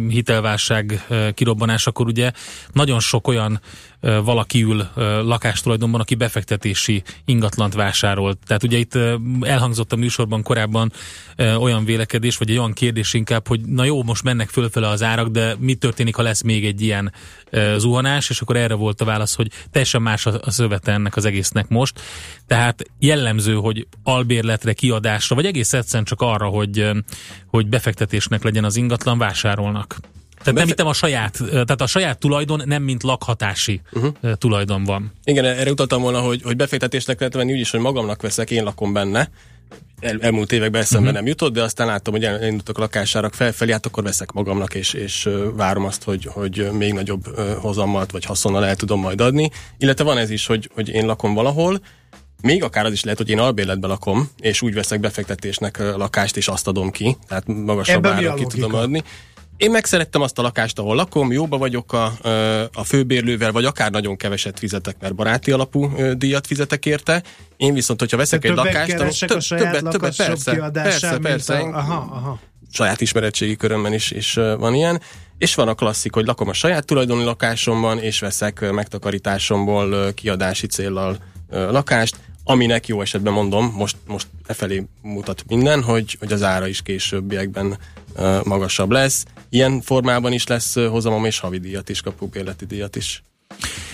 hitelválság kirobbanásakor ugye nagyon sok olyan valaki ül lakástulajdonban, aki befektetési ingatlant vásárolt. Tehát ugye itt elhangzott a műsorban korábban olyan vélekedés, vagy egy olyan kérdés inkább, hogy na jó, most mennek fölfele az árak, de mi történik, ha lesz még egy ilyen zuhanás, és akkor erre volt a válasz, hogy teljesen más a szövete ennek az egésznek most. Tehát jellemző, hogy albérletre, kiadásra, vagy egész egyszerűen csak arra, hogy, hogy befektetésnek legyen az ingatlan, vásárolnak. Tehát nem hittem a saját, tehát a saját tulajdon nem mint lakhatási uh-huh. tulajdon van. Igen, erre utaltam volna, hogy, hogy befektetésnek lehet venni úgy is, hogy magamnak veszek, én lakom benne. El, elmúlt években eszembe uh-huh. nem jutott, de aztán láttam, hogy elindultak a lakásárak felfelé, hát akkor veszek magamnak, és, és várom azt, hogy, hogy még nagyobb hozammal vagy haszonnal el tudom majd adni. Illetve van ez is, hogy, hogy én lakom valahol, még akár az is lehet, hogy én albérletbe lakom, és úgy veszek befektetésnek lakást, és azt adom ki, tehát magasabb ára ki tudom adni. Én megszerettem azt a lakást, ahol lakom, jóba vagyok a, a főbérlővel, vagy akár nagyon keveset fizetek, mert baráti alapú díjat fizetek érte. Én viszont, hogyha veszek Te egy lakást, több, többet, többet, persze, persze, persze. A, aha, aha. Saját ismeretségi körömben is, is van ilyen. És van a klasszik, hogy lakom a saját tulajdoni lakásomban, és veszek megtakarításomból kiadási céllal lakást, aminek jó esetben mondom, most, most e felé mutat minden, hogy, hogy az ára is későbbiekben magasabb lesz. Ilyen formában is lesz hozamom, és havidíjat is kapunk, bérleti díjat is.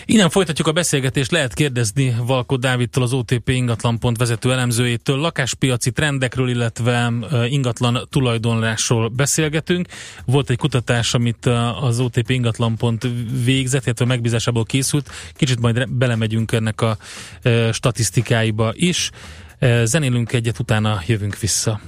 Innen folytatjuk a beszélgetést, lehet kérdezni Valkó Dávidtól, az OTP ingatlan.pont vezető elemzőjétől, lakáspiaci trendekről, illetve ingatlan tulajdonlásról beszélgetünk. Volt egy kutatás, amit az OTP ingatlan.pont végzett, illetve megbízásából készült. Kicsit majd belemegyünk ennek a statisztikáiba is. Zenélünk egyet, utána jövünk vissza.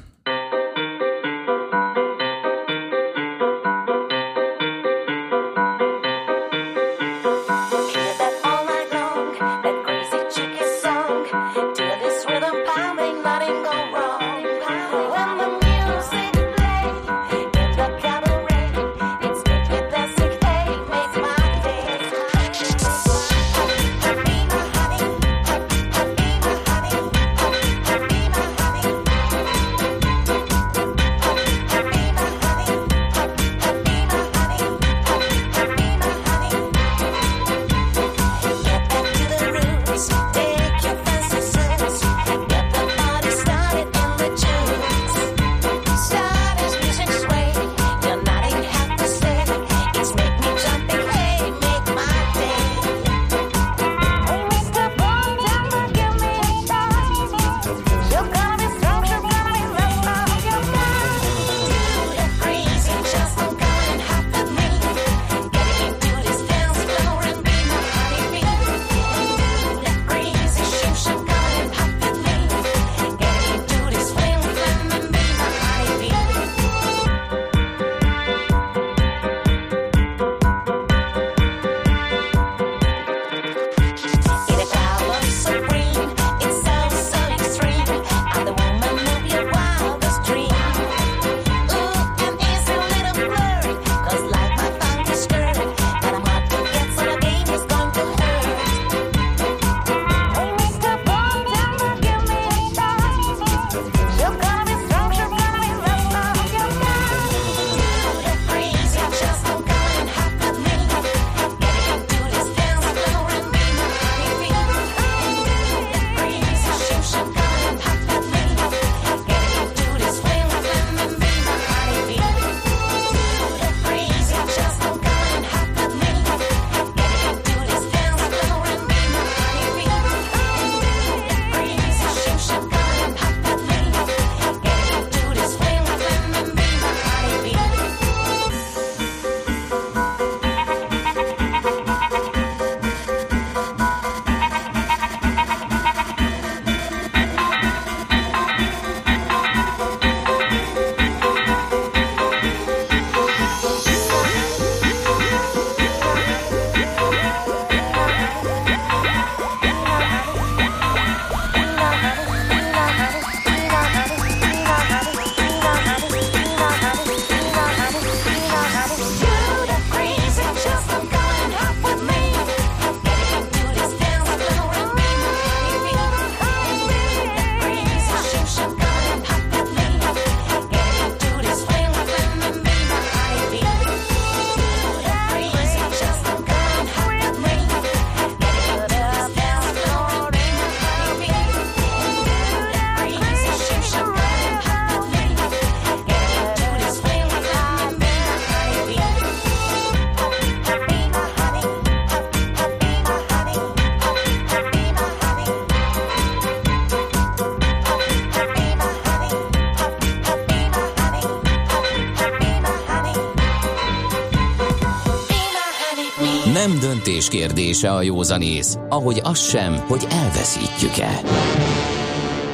Döntés kérdése a józanész, ahogy az sem, hogy elveszítjük-e.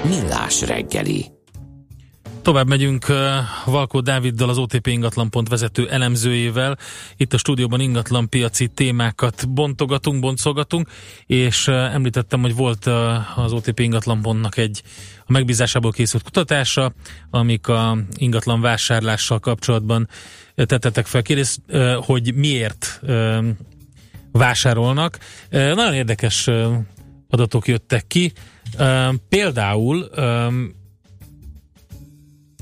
Millás reggeli. Tovább megyünk Valkó Dáviddal, az OTP ingatlan.pont vezető elemzőjével. Itt a stúdióban ingatlan piaci témákat bontogatunk, boncolgatunk, és említettem, hogy volt az OTP ingatlan.nak egy a megbízásából készült kutatása, amik a ingatlan vásárlással kapcsolatban tettetek fel kérdést, hogy miért vásárolnak. Nagyon érdekes adatok jöttek ki. Például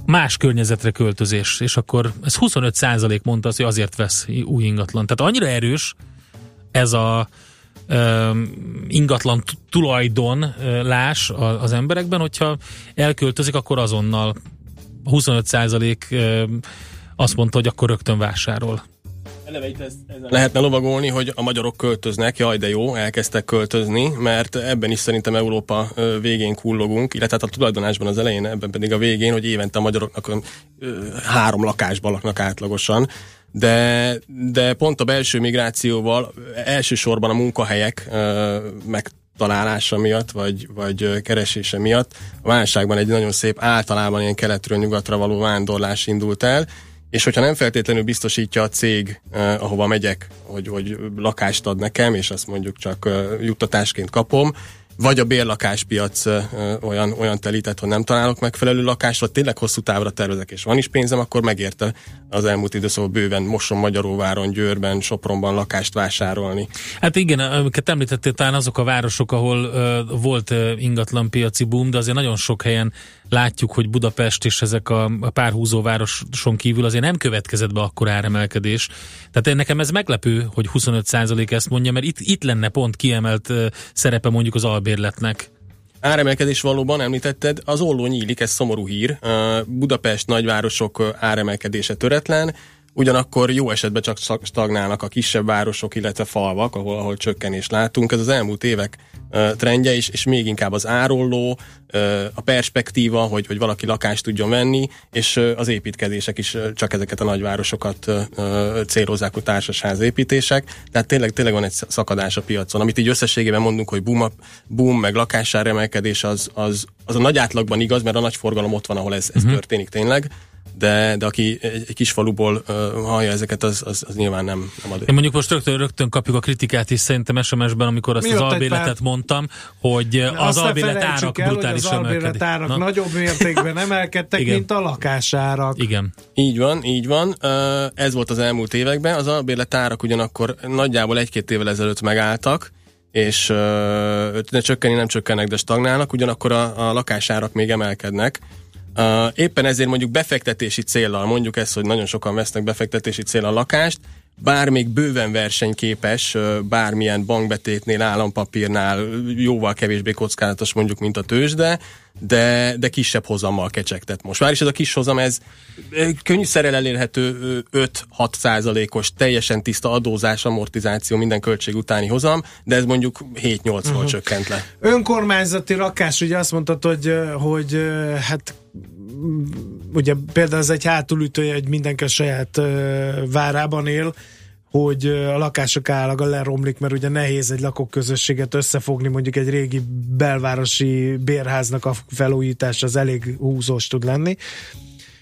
más környezetre költözés, és akkor ez 25 százalék mondta azt, hogy azért vesz új ingatlan. Tehát annyira erős ez a ingatlan tulajdon lás az emberekben, hogyha elköltözik, akkor azonnal 25 százalék azt mondta, hogy akkor rögtön vásárol. Ezt, lehetne lovagolni, hogy a magyarok költöznek, jaj de jó, elkezdtek költözni, mert ebben is szerintem Európa végén kullogunk, illetve hát a tulajdonásban az elején, ebben pedig a végén, hogy évente a magyaroknak három lakásban laknak átlagosan, de, de pont a belső migrációval elsősorban a munkahelyek meg találása miatt, vagy, vagy keresése miatt a válságban egy nagyon szép általában ilyen keletről nyugatra való vándorlás indult el, és hogyha nem feltétlenül biztosítja a cég, eh, ahova megyek, hogy, hogy lakást ad nekem, és azt mondjuk csak eh, juttatásként kapom, vagy a bérlakáspiac olyan, olyan telített, hogy nem találok megfelelő lakást, vagy tényleg hosszú távra tervezek, és van is pénzem, akkor megérte az elmúlt időszakban bőven Moson, Magyaróváron, Győrben, Sopronban lakást vásárolni. Hát igen, amiket említettél, talán azok a városok, ahol uh, volt uh, ingatlan piaci boom, de azért nagyon sok helyen látjuk, hogy Budapest és ezek a, a párhúzó városon kívül azért nem következett be akkor áremelkedés. Tehát nekem ez meglepő, hogy 25% ezt mondja, mert itt, itt lenne pont kiemelt szerepe mondjuk az albérletnek. Áremelkedés valóban említetted, az olló nyílik, ez szomorú hír. Budapest nagyvárosok áremelkedése töretlen, Ugyanakkor jó esetben csak stagnálnak a kisebb városok, illetve falvak, ahol, ahol csökkenést látunk. Ez az elmúlt évek trendje is, és még inkább az árolló, a perspektíva, hogy, hogy valaki lakást tudjon venni, és az építkezések is csak ezeket a nagyvárosokat célozzák, a társasház építések. Tehát tényleg, tényleg van egy szakadás a piacon. Amit így összességében mondunk, hogy boom, boom meg lakásár emelkedés, az, az, az a nagy átlagban igaz, mert a nagy forgalom ott van, ahol ez, ez uh-huh. történik tényleg de, de aki egy, egy kis faluból uh, hallja ezeket, az, az, az nyilván nem, nem ad. Én mondjuk most rögtön, rögtön kapjuk a kritikát is szerintem SMS-ben, amikor azt Mi az albéletet pár... mondtam, hogy az albélet árak el, brutálisan az albélet árak nagyobb mértékben emelkedtek, mint a lakásárak. Igen. Így van, így van. Ez volt az elmúlt években. Az albélet árak ugyanakkor nagyjából egy-két évvel ezelőtt megálltak, és ne csökkenni nem csökkennek, de stagnálnak, ugyanakkor a, a lakásárak még emelkednek. Éppen ezért mondjuk befektetési célral, mondjuk ezt, hogy nagyon sokan vesznek befektetési célral lakást, bár még bőven versenyképes, bármilyen bankbetétnél, állampapírnál jóval kevésbé kockázatos mondjuk, mint a tőzsde, de, de kisebb hozammal kecsegtet most. Már is ez a kis hozam, ez könnyűszerrel elérhető 5-6 százalékos, teljesen tiszta adózás, amortizáció, minden költség utáni hozam, de ez mondjuk 7-8-ról uh-huh. csökkent le. Önkormányzati rakás, ugye azt mondtad, hogy, hogy hát ugye például ez egy hátulütője, hogy mindenki a saját várában él, hogy a lakások állaga leromlik, mert ugye nehéz egy lakóközösséget összefogni, mondjuk egy régi belvárosi bérháznak a felújítása az elég húzós tud lenni.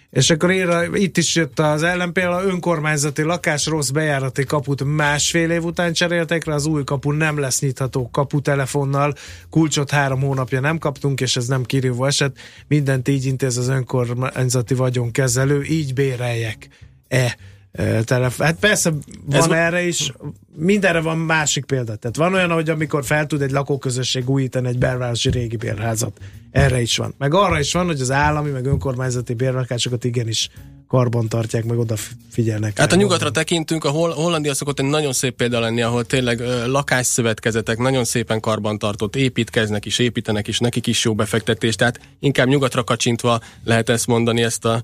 És akkor ér, itt is jött az ellen, például önkormányzati lakás rossz bejárati kaput másfél év után cseréltek rá, az új kapu nem lesz nyitható kaputelefonnal, kulcsot három hónapja nem kaptunk, és ez nem kirívó eset, mindent így intéz az önkormányzati vagyonkezelő, így béreljek. E telef- Hát persze van Ez erre is, mindenre van másik példa. Tehát van olyan, hogy amikor fel tud egy lakóközösség újítani egy belvárosi régi bérházat, erre is van. Meg arra is van, hogy az állami, meg önkormányzati bérlakásokat igenis karban tartják, meg odafigyelnek. Hát a nyugatra tekintünk, a Hol- Hollandia szokott egy nagyon szép példa lenni, ahol tényleg ö, lakásszövetkezetek nagyon szépen karban tartott, építkeznek is, építenek is, nekik is jó befektetés, tehát inkább nyugatra kacsintva lehet ezt mondani, ezt a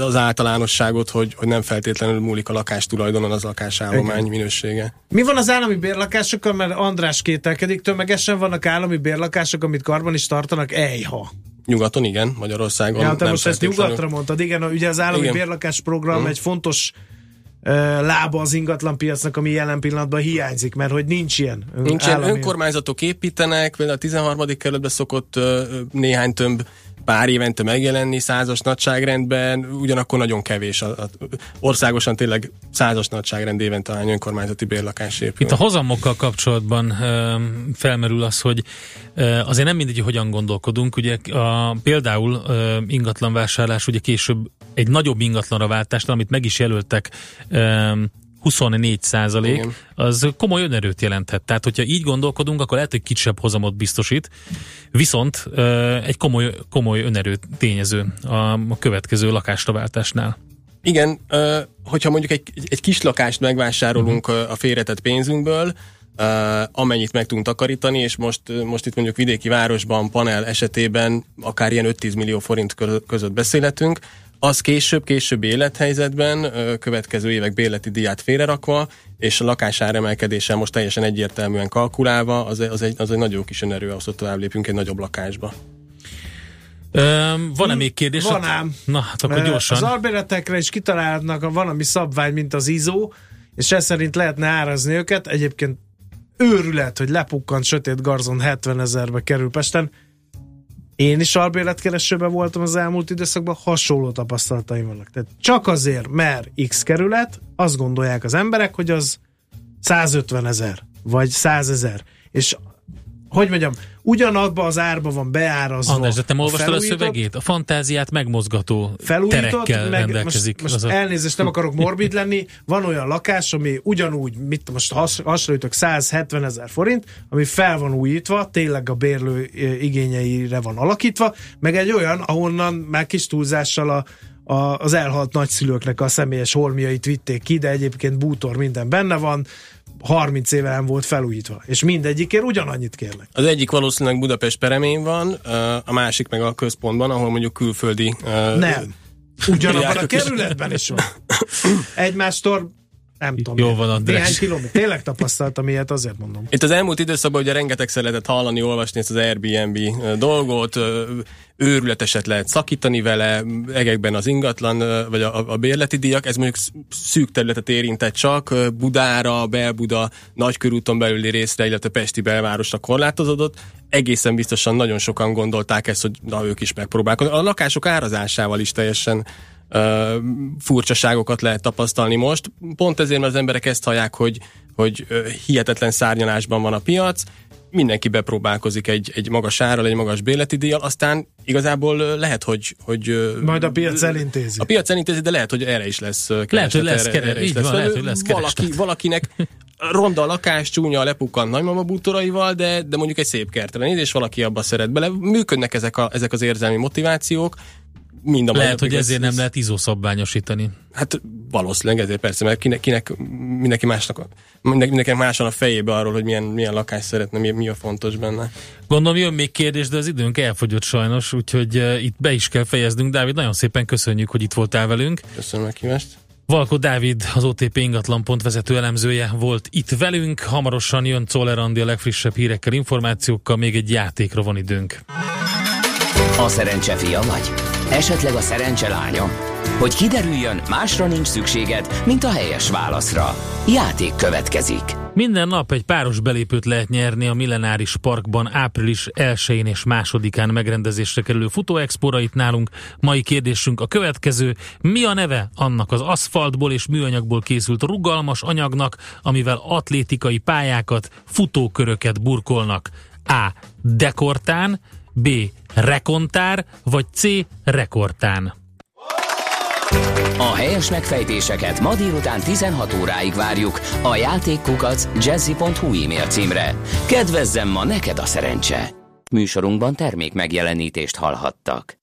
az általánosságot, hogy, hogy nem feltétlenül múlik a lakás tulajdonon az lakásállomány Igen. minősége. Mi van az állami bérlakásokkal, mert András kételkedik, tömegesen vannak állami bérlakások, amit karban is tartanak, ejha. Nyugaton igen, Magyarországon. Ja, te most ezt nyugatra mondtad, igen, ugye az állami igen. bérlakás program uh-huh. egy fontos lába az ingatlan piacnak, ami jelen pillanatban hiányzik, mert hogy nincs ilyen. Nincs ilyen, önkormányzatok építenek, például a 13. kerületben szokott néhány tömb pár évente megjelenni százas nagyságrendben, ugyanakkor nagyon kevés. A, a, országosan tényleg százas nagyságrend évente hány önkormányzati bérlakás épül. Itt a hozamokkal kapcsolatban ö, felmerül az, hogy ö, azért nem mindegy, hogy hogyan gondolkodunk. Ugye a, például ö, ingatlanvásárlás ugye később egy nagyobb ingatlanra váltásnál, amit meg is jelöltek 24 százalék, az komoly önerőt jelenthet. Tehát, hogyha így gondolkodunk, akkor lehet, hogy kisebb hozamot biztosít, viszont egy komoly, komoly önerő tényező a, következő lakásraváltásnál. Igen, hogyha mondjuk egy, egy kis lakást megvásárolunk uh-huh. a félretett pénzünkből, amennyit meg tudunk takarítani, és most, most itt mondjuk vidéki városban, panel esetében akár ilyen 5-10 millió forint között beszélhetünk, az később, később élethelyzetben, következő évek bérleti díját félrerakva, és a lakásár emelkedéssel most teljesen egyértelműen kalkulálva, az, az, egy, az egy nagyon kis önerő, ahhoz, hogy tovább lépünk egy nagyobb lakásba. Um, van-e még kérdés? Van ám. Na, hát akkor gyorsan. Az albéletekre is kitalálnak van ami szabvány, mint az IZO, és ez szerint lehetne árazni őket. Egyébként őrület, hogy lepukkant sötét garzon 70 ezerbe kerül Pesten. Én is albérletkeresőben voltam az elmúlt időszakban, hasonló tapasztalataim vannak. Tehát csak azért, mert X kerület, azt gondolják az emberek, hogy az 150 ezer, vagy 100 ezer. És hogy mondjam, ugyanabban az árba van beárazva. András, de te olvastad a szövegét? A fantáziát megmozgató terekkel meg, rendelkezik. Most, most a... elnézést, nem akarok morbid lenni. Van olyan lakás, ami ugyanúgy, mit most has, hasonlítok, 170 ezer forint, ami fel van újítva, tényleg a bérlő igényeire van alakítva, meg egy olyan, ahonnan már kis túlzással a a, az elhalt nagyszülőknek a személyes holmiait vitték ki, de egyébként bútor minden benne van, 30 éve nem volt felújítva, és mindegyikért ugyanannyit kérnek. Az egyik valószínűleg Budapest peremén van, a másik meg a központban, ahol mondjuk külföldi... Nem. Ugyanabban a kerületben is van. Egymástól nem tudom. Jó van, András. Néhány kilométer. Tényleg tapasztaltam ilyet, azért mondom. Itt az elmúlt időszakban ugye rengeteg lehetett hallani, olvasni ezt az Airbnb dolgot, őrületeset lehet szakítani vele, egekben az ingatlan, vagy a, a bérleti díjak, ez mondjuk szűk területet érintett csak, Budára, Belbuda, Nagykörúton belüli részre, illetve Pesti belvárosra korlátozódott. Egészen biztosan nagyon sokan gondolták ezt, hogy na, ők is megpróbálkoznak. A lakások árazásával is teljesen uh, furcsaságokat lehet tapasztalni most. Pont ezért, mert az emberek ezt hallják, hogy, hogy hihetetlen szárnyalásban van a piac, mindenki bepróbálkozik egy, egy magas árral, egy magas bérleti díjjal, aztán igazából lehet, hogy... hogy Majd a piac elintézi. A piac elintézi, de lehet, hogy erre is lesz kereset. Lehet, hogy lesz, erre, erre is lesz. Van, lehet, hogy lesz valaki, valakinek ronda a lakás, csúnya a lepukkant nagymama bútoraival, de, de mondjuk egy szép kertelen és valaki abba szeret bele. Működnek ezek, a, ezek az érzelmi motivációk, mind a Lehet, hogy ezért ez, nem lehet izószabványosítani. Hát valószínűleg ezért persze, mert kinek, kinek mindenki másnak, mindenki más van a fejébe arról, hogy milyen, milyen lakást szeretne, mi, mi a fontos benne. Gondolom jön még kérdés, de az időnk elfogyott sajnos, úgyhogy uh, itt be is kell fejeznünk. Dávid, nagyon szépen köszönjük, hogy itt voltál velünk. Köszönöm a kívást. Valko Dávid, az OTP ingatlan pont vezető elemzője volt itt velünk. Hamarosan jön Czoller Andi a legfrissebb hírekkel, információkkal, még egy játékra van időnk. A szerencse fia vagy? Esetleg a szerencse lánya? Hogy kiderüljön, másra nincs szükséged, mint a helyes válaszra. Játék következik. Minden nap egy páros belépőt lehet nyerni a Millenáris Parkban április 1-én és 2-án megrendezésre kerülő futóexpóra itt nálunk. Mai kérdésünk a következő. Mi a neve annak az aszfaltból és műanyagból készült rugalmas anyagnak, amivel atlétikai pályákat, futóköröket burkolnak? A. Dekortán, B. Rekontár, vagy C. Rekordtán? A helyes megfejtéseket ma délután 16 óráig várjuk a játékkukac jazzy.hu e-mail címre. Kedvezzem ma neked a szerencse! Műsorunkban termék megjelenítést hallhattak.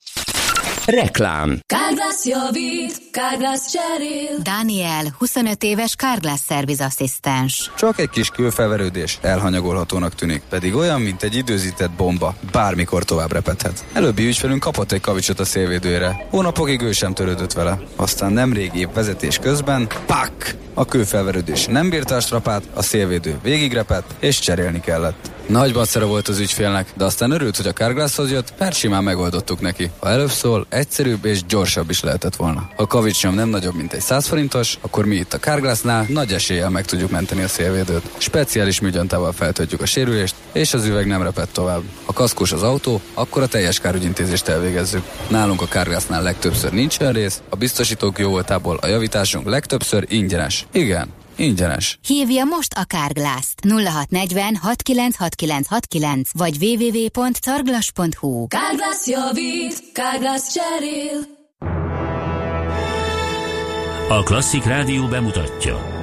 Reklám Kárglász javít, Kárglász cserél. Daniel, 25 éves Kárglász szervizasszisztens. Csak egy kis külfelverődés elhanyagolhatónak tűnik, pedig olyan, mint egy időzített bomba, bármikor tovább repedhet. Előbbi ügyfelünk kapott egy kavicsot a szélvédőre. Hónapokig ő sem törődött vele. Aztán nemrég év vezetés közben, pak! A kőfelverődés nem bírta a strapát, a szélvédő végigrepett, és cserélni kellett. Nagy bacera volt az ügyfélnek, de aztán örült, hogy a Carglasshoz jött, mert simán megoldottuk neki. Ha előbb szól, egyszerűbb és gyorsabb is lehetett volna. Ha a kavicsnyom nem nagyobb, mint egy 100 forintos, akkor mi itt a Carglassnál nagy eséllyel meg tudjuk menteni a szélvédőt. Speciális műgyantával feltöltjük a sérülést, és az üveg nem repett tovább. Ha kaszkós az autó, akkor a teljes kárügyintézést elvégezzük. Nálunk a Carglassnál legtöbbször nincsen rész, a biztosítók jó voltából a javításunk legtöbbször ingyenes. Igen, ingyenes. Hívja most a Kárglászt 0640 696969 vagy www.carglass.hu Kárglász javít, Kárglász cserél. A Klasszik Rádió bemutatja.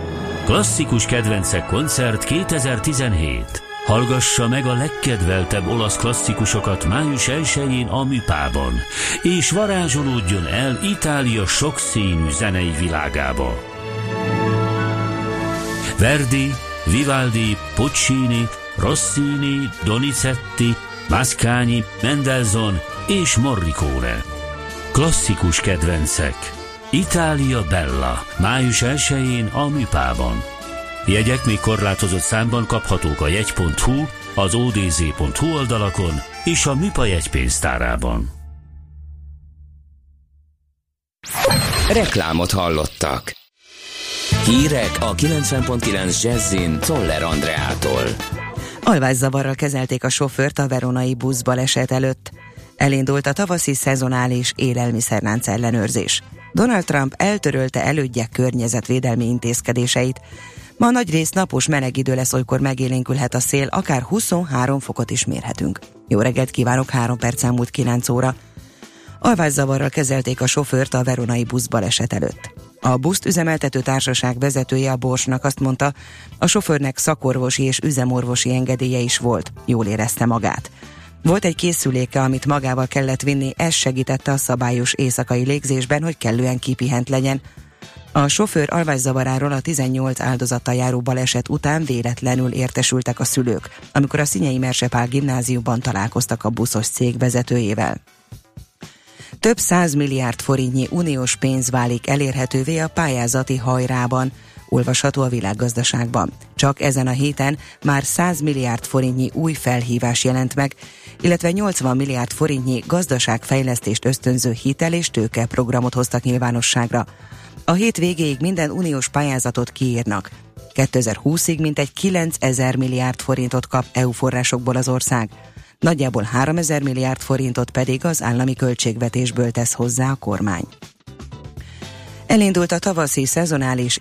Klasszikus kedvencek koncert 2017. Hallgassa meg a legkedveltebb olasz klasszikusokat május 1-én a Műpában, és varázsolódjon el Itália sokszínű zenei világába. Verdi, Vivaldi, Puccini, Rossini, Donizetti, Mascagni, Mendelssohn és Morricone. Klasszikus kedvencek. Itália Bella. Május 1-én a Műpában. Jegyek még korlátozott számban kaphatók a jegy.hu, az odz.hu oldalakon és a Műpa jegypénztárában. Reklámot hallottak. Hírek a 90.9 Jazzin Toller Andreától. Alvászavarral kezelték a sofőrt a veronai buszbaleset előtt. Elindult a tavaszi szezonális élelmiszerlánc ellenőrzés. Donald Trump eltörölte elődje környezetvédelmi intézkedéseit. Ma nagy rész napos meleg idő lesz, olykor megélénkülhet a szél, akár 23 fokot is mérhetünk. Jó reggelt kívánok, 3 perc elmúlt 9 óra. Alvászavarral kezelték a sofőrt a veronai buszbaleset előtt. A buszt üzemeltető társaság vezetője a Borsnak azt mondta, a sofőrnek szakorvosi és üzemorvosi engedélye is volt, jól érezte magát. Volt egy készüléke, amit magával kellett vinni, ez segítette a szabályos éjszakai légzésben, hogy kellően kipihent legyen. A sofőr alvászavaráról a 18 áldozattal járó baleset után véletlenül értesültek a szülők, amikor a Szinyei Mersepál gimnáziumban találkoztak a buszos cég vezetőjével. Több száz milliárd forintnyi uniós pénz válik elérhetővé a pályázati hajrában, olvasható a világgazdaságban. Csak ezen a héten már 100 milliárd forintnyi új felhívás jelent meg, illetve 80 milliárd forintnyi gazdaságfejlesztést ösztönző hitel és tőke programot hoztak nyilvánosságra. A hét végéig minden uniós pályázatot kiírnak. 2020-ig mintegy 9000 milliárd forintot kap EU forrásokból az ország. Nagyjából 3000 milliárd forintot pedig az állami költségvetésből tesz hozzá a kormány. Elindult a tavaszi szezonális